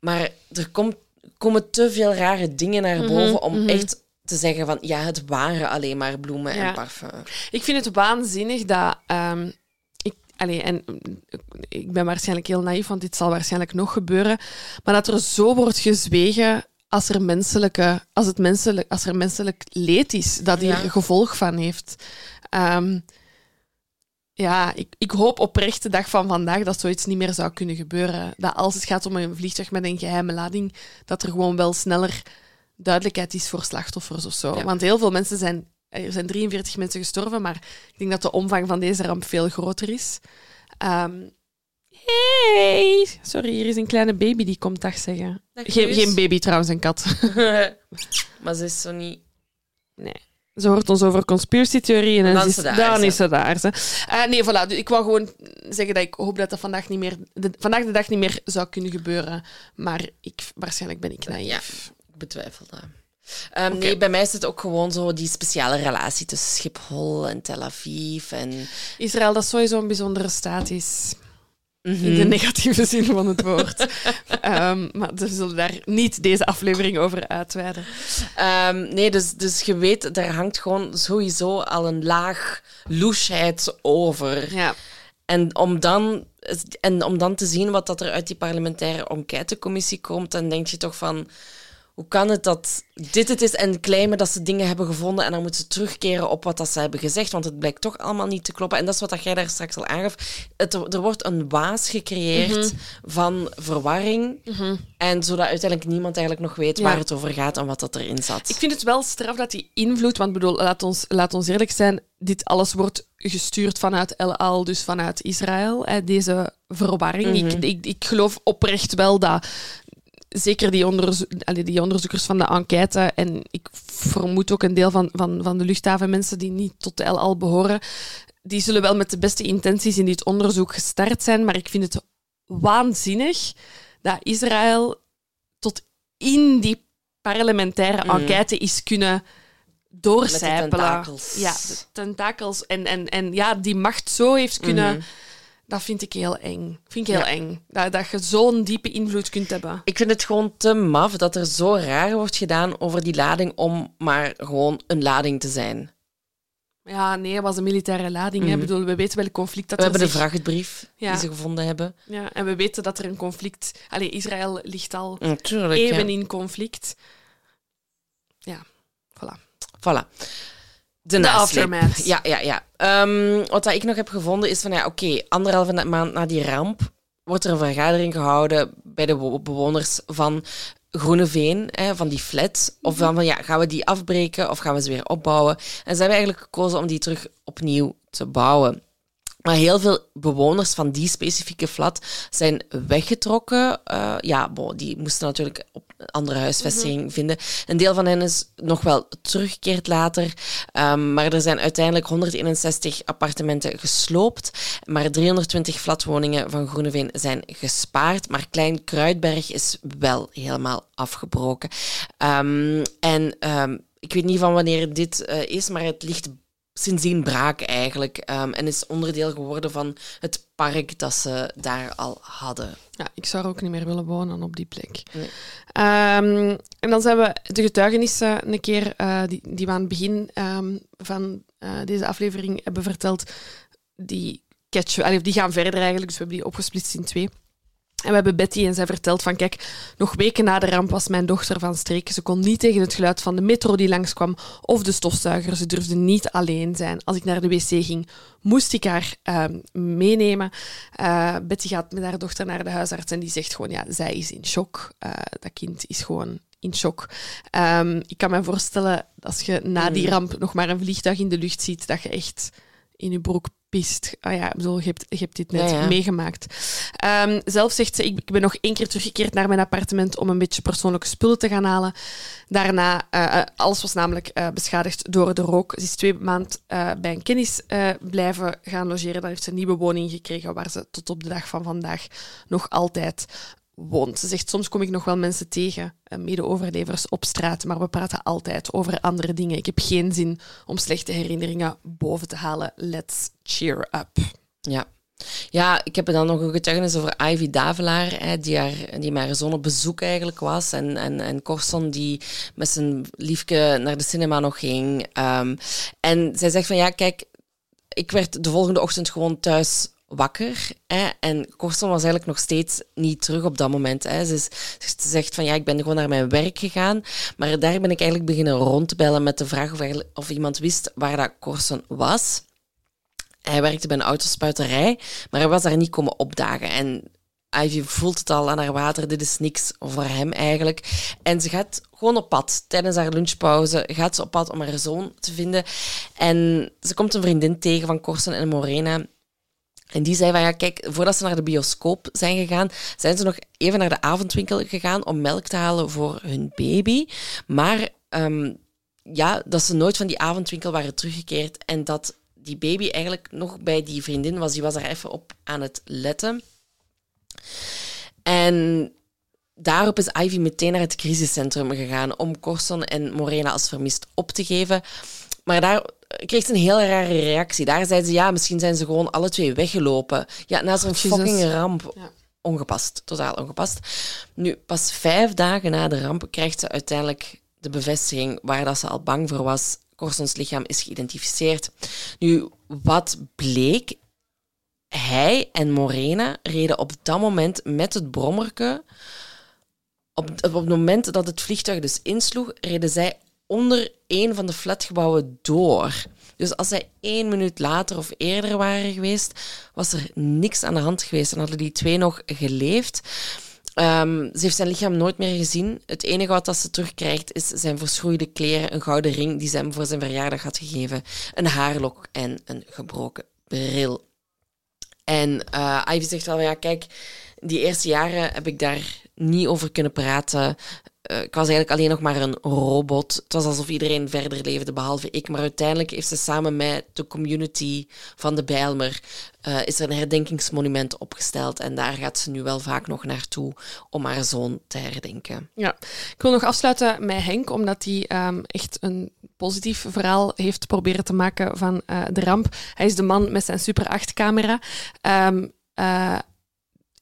Maar er komt, komen te veel rare dingen naar boven om mhm. echt te zeggen van ja, het waren alleen maar bloemen Ja. en parfum. Ik vind het waanzinnig dat. ehm, ik, allee, en ik ben waarschijnlijk heel naïef, want dit zal waarschijnlijk nog gebeuren. Maar dat er zo wordt gezwegen als er, menselijke, als het menselijk, als er menselijk leed is, dat hier Ja. gevolg van heeft. Ehm, ja, ik, ik hoop oprecht de dag van vandaag dat zoiets niet meer zou kunnen gebeuren. Dat als het gaat om een vliegtuig met een geheime lading, dat er gewoon wel sneller duidelijkheid is voor slachtoffers of zo. Ja. Want heel veel mensen zijn... Er zijn 43 mensen gestorven, maar ik denk dat de omvang van deze ramp veel groter is. Ehm, hey! Sorry, hier is een kleine baby die komt dag zeggen. Geen, geen baby trouwens, een kat. maar ze is zo niet... Nee. Ze hoort ons over conspiracy-theorieën en Dan ze is is, ze daar, dan ze. is ze daar. Ze. Eh, nee, voilà. Dus ik wou gewoon zeggen dat ik hoop dat dat vandaag, niet meer, de, vandaag de dag niet meer zou kunnen gebeuren. Maar ik, waarschijnlijk ben ik naïef. Ja, ik betwijfel dat. Ehm, Nee, bij mij is het ook gewoon zo die speciale relatie tussen Schiphol en Tel Aviv. En, Israël, dat sowieso een bijzondere staat is. Mhm. In de negatieve zin van het woord. Ehm, maar we zullen daar niet deze aflevering over uitweiden. Ehm, nee, dus, dus je weet, daar hangt gewoon sowieso al een laag loesheid over. Ja. En om dan, en om dan te zien wat dat er uit die parlementaire enquêtecommissie komt, dan denk je toch van... Hoe kan het dat dit het is en claimen dat ze dingen hebben gevonden en dan moeten ze terugkeren op wat dat ze hebben gezegd, want het blijkt toch allemaal niet te kloppen. En dat is wat dat jij daar straks al aangaf. Het, er wordt een waas gecreëerd Mhm. van verwarring en zodat uiteindelijk niemand eigenlijk nog weet Ja. waar het over gaat en wat dat erin zat. Ik vind het wel straf dat die invloed, want bedoel, laat ons, laat ons eerlijk zijn, dit alles wordt gestuurd vanuit El Al, dus vanuit Israël, deze verwarring. ik, ik, ik geloof oprecht wel dat zeker die, onderzo allee, die onderzoekers van de enquête en ik vermoed ook een deel van, van, van de luchthavenmensen die niet tot de El Al behoren, die zullen wel met de beste intenties in dit onderzoek gestart zijn, maar ik vind het waanzinnig dat Israël tot in die parlementaire Mhm. enquête is kunnen doorcijpelen. tentakels. Ja, de tentakels. En, en, en ja, die macht zo heeft kunnen... Mhm. Dat vind ik heel eng. Vind ik heel Ja. eng. Dat, dat je zo'n diepe invloed kunt hebben. Ik vind het gewoon te maf dat er zo raar wordt gedaan over die lading om maar gewoon een lading te zijn. Ja, nee, het was een militaire lading. Ik bedoel, we weten welk conflict dat We er hebben de vrachtbrief Ja. die ze gevonden hebben. Ja, en we weten dat er een conflict... Allee, Israël ligt al Natuurlijk. eeuwen ja. in conflict. Ja, voilà. Voilà. De, aftermath. Ja, ja, ja. Ehm, wat dat ik nog heb gevonden is van, ja, oké, anderhalve maand na die ramp wordt er een vergadering gehouden bij de wo- bewoners van Groeneveen, hè, van die flat. Of dan van, ja, gaan we die afbreken of gaan we ze weer opbouwen? En ze hebben eigenlijk gekozen om die terug opnieuw te bouwen. Maar heel veel bewoners van die specifieke flat zijn weggetrokken. Eh, ja, bon, die moesten natuurlijk op andere huisvesting vinden. Een deel van hen is nog wel teruggekeerd later. Ehm, maar er zijn uiteindelijk 161 appartementen gesloopt. Maar 320 flatwoningen van Groeneveen zijn gespaard. Maar Klein Kruidberg is wel helemaal afgebroken. Ehm, en ehm, ik weet niet van wanneer dit eh, is, maar het ligt sindsdien braak eigenlijk. ehm, en is onderdeel geworden van het park dat ze daar al hadden. Ja, ik zou ook niet meer willen wonen op die plek. Nee. Ehm, en dan zijn we de getuigenissen een keer, eh, die, die we aan het begin ehm, van eh, deze aflevering hebben verteld, die, allee, die gaan verder eigenlijk. Dus we hebben die opgesplitst in twee. En we hebben Betty en zij vertelt van, kijk, nog weken na de ramp was mijn dochter van streek. Ze kon niet tegen het geluid van de metro die langskwam of de stofzuiger. Ze durfde niet alleen zijn. Als ik naar de wc ging, moest ik haar ehm, meenemen. Eh, Betty gaat met haar dochter naar de huisarts en die zegt gewoon, ja, zij is in shock. Eh, dat kind is gewoon in shock. Ehm, ik kan me voorstellen, als je na die ramp nog maar een vliegtuig in de lucht ziet, dat je echt in je broek pist. Ah ja, ik bedoel, je, hebt, je hebt dit net Ja, ja. meegemaakt. Ehm, zelf zegt ze, ik, ben nog één keer teruggekeerd naar mijn appartement om een beetje persoonlijke spullen te gaan halen. Daarna, eh, alles was namelijk eh, beschadigd door de rook. Ze is twee maanden bij een kennis blijven gaan logeren. Dan heeft ze een nieuwe woning gekregen waar ze tot op de dag van vandaag nog altijd woont. Ze zegt, soms kom ik nog wel mensen tegen, eh, mede-overlevers, op straat, maar we praten altijd over andere dingen. Ik heb geen zin om slechte herinneringen boven te halen. Let's cheer up. Ja. Ja, ik heb dan nog een getuigenis over Ivy Davelaar, hè, die, haar, die met haar zoon op bezoek eigenlijk was. En, en, en Corson, die met zijn liefje naar de cinema nog ging. Ehm, en zij zegt van, ja, kijk, ik werd de volgende ochtend gewoon thuis wakker. En Corson was eigenlijk nog steeds niet terug op dat moment. Hè. Ze, zegt van, ja, ik ben gewoon naar mijn werk gegaan. Maar daar ben ik eigenlijk beginnen rond te bellen met de vraag of, of iemand wist waar dat Corson was. Hij werkte bij een autospuiterij, maar hij was daar niet komen opdagen. En Ivy voelt het al aan haar water, dit is niks voor hem eigenlijk. En ze gaat gewoon op pad. Tijdens haar lunchpauze gaat ze op pad om haar zoon te vinden. En ze komt een vriendin tegen van Corson en Morena. En die zei van, ja, kijk, voordat ze naar de bioscoop zijn gegaan, zijn ze nog even naar de avondwinkel gegaan om melk te halen voor hun baby. Maar ehm, ja, dat ze nooit van die avondwinkel waren teruggekeerd en dat die baby eigenlijk nog bij die vriendin was. Die was daar even op aan het letten. En daarop is Ivy meteen naar het crisiscentrum gegaan om Corson en Morena als vermist op te geven. Maar daar kreeg ze een heel rare reactie. Daar zei ze, ja, misschien zijn ze gewoon alle twee weggelopen. Ja, na zo'n fucking ramp. Ja. Ongepast, totaal ongepast. Nu, pas vijf dagen na de ramp krijgt ze uiteindelijk de bevestiging waar dat ze al bang voor was. Corsons lichaam is geïdentificeerd. Nu, wat bleek? Hij en Morena reden op dat moment met het brommerke. Op, op het moment dat het vliegtuig dus insloeg, reden zij onder een van de flatgebouwen door. Dus als zij één minuut later of eerder waren geweest, was er niks aan de hand geweest. En hadden die twee nog geleefd. Ehm, ze heeft zijn lichaam nooit meer gezien. Het enige wat dat ze terugkrijgt is zijn verschroeide kleren, een gouden ring die ze hem voor zijn verjaardag had gegeven, een haarlok en een gebroken bril. En eh, Ivy zegt wel, ja, kijk, die eerste jaren heb ik daar niet over kunnen praten. Eh, ik was eigenlijk alleen nog maar een robot. Het was alsof iedereen verder leefde, behalve ik. Maar uiteindelijk heeft ze samen met de community van de Bijlmer... eh, is er een herdenkingsmonument opgesteld. En daar gaat ze nu wel vaak nog naartoe om haar zoon te herdenken. Ja, ik wil nog afsluiten met Henk, omdat hij ehm, echt een positief verhaal heeft proberen te maken van eh, de ramp. Hij is de man met zijn Super 8-camera.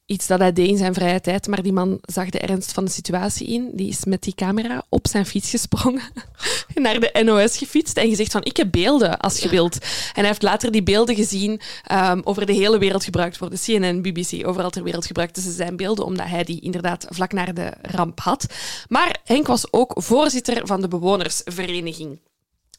Iets dat hij deed in zijn vrije tijd, maar die man zag de ernst van de situatie in. Die is met die camera op zijn fiets gesprongen, naar de NOS gefietst en gezegd van, ik heb beelden als je wilt. En hij heeft later die beelden gezien, ehm, over de hele wereld gebruikt worden. CNN, BBC, overal ter wereld gebruikten ze zijn beelden, omdat hij die inderdaad vlak naar de ramp had. Maar Henk was ook voorzitter van de bewonersvereniging.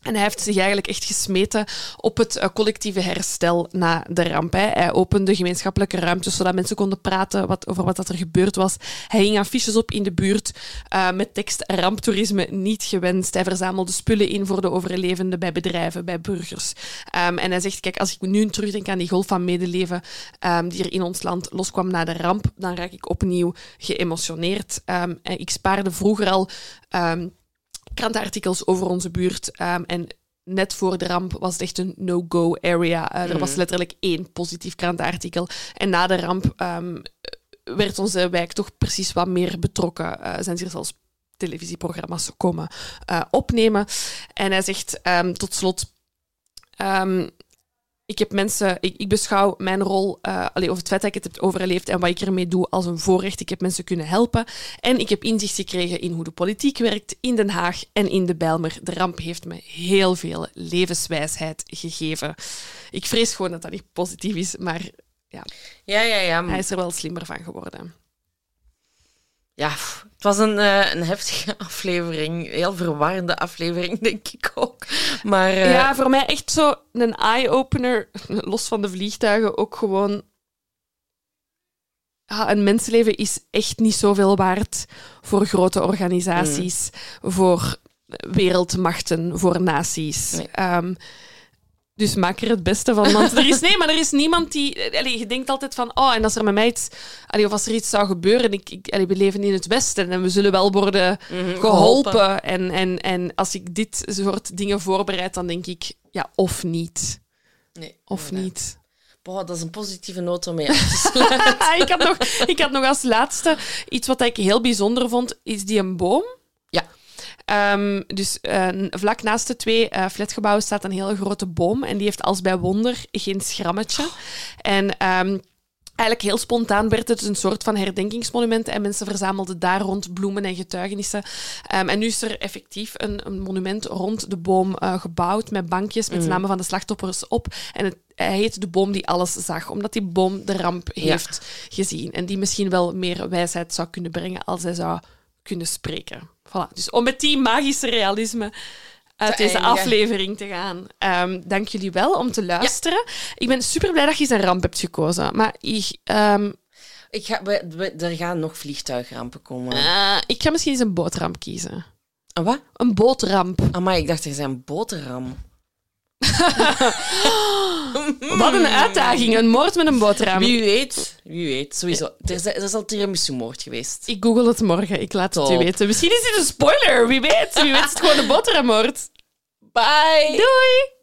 En hij heeft zich eigenlijk echt gesmeten op het eh, collectieve herstel na de ramp. Hij opende gemeenschappelijke ruimtes zodat mensen konden praten wat, over wat dat er gebeurd was. Hij hing affiches op in de buurt eh, met tekst ramptoerisme niet gewenst. Hij verzamelde spullen in voor de overlevenden bij bedrijven, bij burgers. Ehm, en hij zegt, kijk, als ik nu terugdenk aan die golf van medeleven ehm, die er in ons land loskwam na de ramp, dan raak ik opnieuw geëmotioneerd. En ik spaarde vroeger al... krantenartikels over onze buurt. ehm, en net voor de ramp was het echt een no-go area. Eh, er was letterlijk één positief krantenartikel. En na de ramp ehm, werd onze wijk toch precies wat meer betrokken. Eh, zijn hier zelfs televisieprogramma's komen eh, opnemen. En hij zegt ehm, tot slot... ik heb mensen, ik, ik beschouw mijn rol, uh, allee, over het feit dat ik het heb overleefd en wat ik ermee doe, als een voorrecht. Ik heb mensen kunnen helpen en ik heb inzicht gekregen in hoe de politiek werkt in Den Haag en in de Bijlmer. De ramp heeft me heel veel levenswijsheid gegeven. Ik vrees gewoon dat dat niet positief is, maar ja, ja, ja, ja. hij is er wel slimmer van geworden. Ja, het was een, uh, een heftige aflevering. Heel verwarrende aflevering, denk ik ook. Maar, uh... Ja, voor mij echt zo een eye-opener. Los van de vliegtuigen ook gewoon. Ja, een mensenleven is echt niet zoveel waard voor grote organisaties, mm. voor wereldmachten, voor naties. Nee. Um, dus maak er het beste van. Want er is, nee, maar er is niemand die. Allee, je denkt altijd van. Oh, en als er met mij iets. Allee, of als er iets zou gebeuren. Ik, ik, allee, we leven in het Westen en we zullen wel worden mm -hmm, geholpen. geholpen. En, en, en als ik dit soort dingen voorbereid, dan denk ik. Ja, of niet. Nee. Of nee. niet. Boah, dat is een positieve noot om mee af te sluiten. ik, had nog, ik had nog als laatste iets wat ik heel bijzonder vond. Is die een boom? Um, dus uh, vlak naast de twee uh, flatgebouwen staat een hele grote boom. En die heeft als bij wonder geen schrammetje. Oh. En um, eigenlijk heel spontaan werd het een soort van herdenkingsmonument. En mensen verzamelden daar rond bloemen en getuigenissen. Um, en nu is er effectief een, een monument rond de boom uh, gebouwd. Met bankjes met de namen van de slachtoffers op. En het hij heet de boom die alles zag, omdat die boom de ramp heeft ja. gezien. En die misschien wel meer wijsheid zou kunnen brengen als hij zou kunnen spreken. Voilà. Dus om met die magische realisme uit deze eindigen. aflevering te gaan. Um, dank jullie wel om te luisteren. Ja. Ik ben super blij dat je zijn ramp hebt gekozen. Maar ik. Um, ik ga, we, we, er gaan nog vliegtuigrampen komen. Uh, ik ga misschien eens een bootramp kiezen. Een wat? Een bootramp. Ah, maar ik dacht er zijn boterham. Wat een uitdaging, een moord met een boterham. Wie weet, wie weet, sowieso. Er is, er is al tiramisu-moord geweest. Ik google het morgen, ik laat Top. het u weten. Misschien is dit een spoiler, wie weet. Wie weet is het gewoon een boterhammoord. Bye! Doei!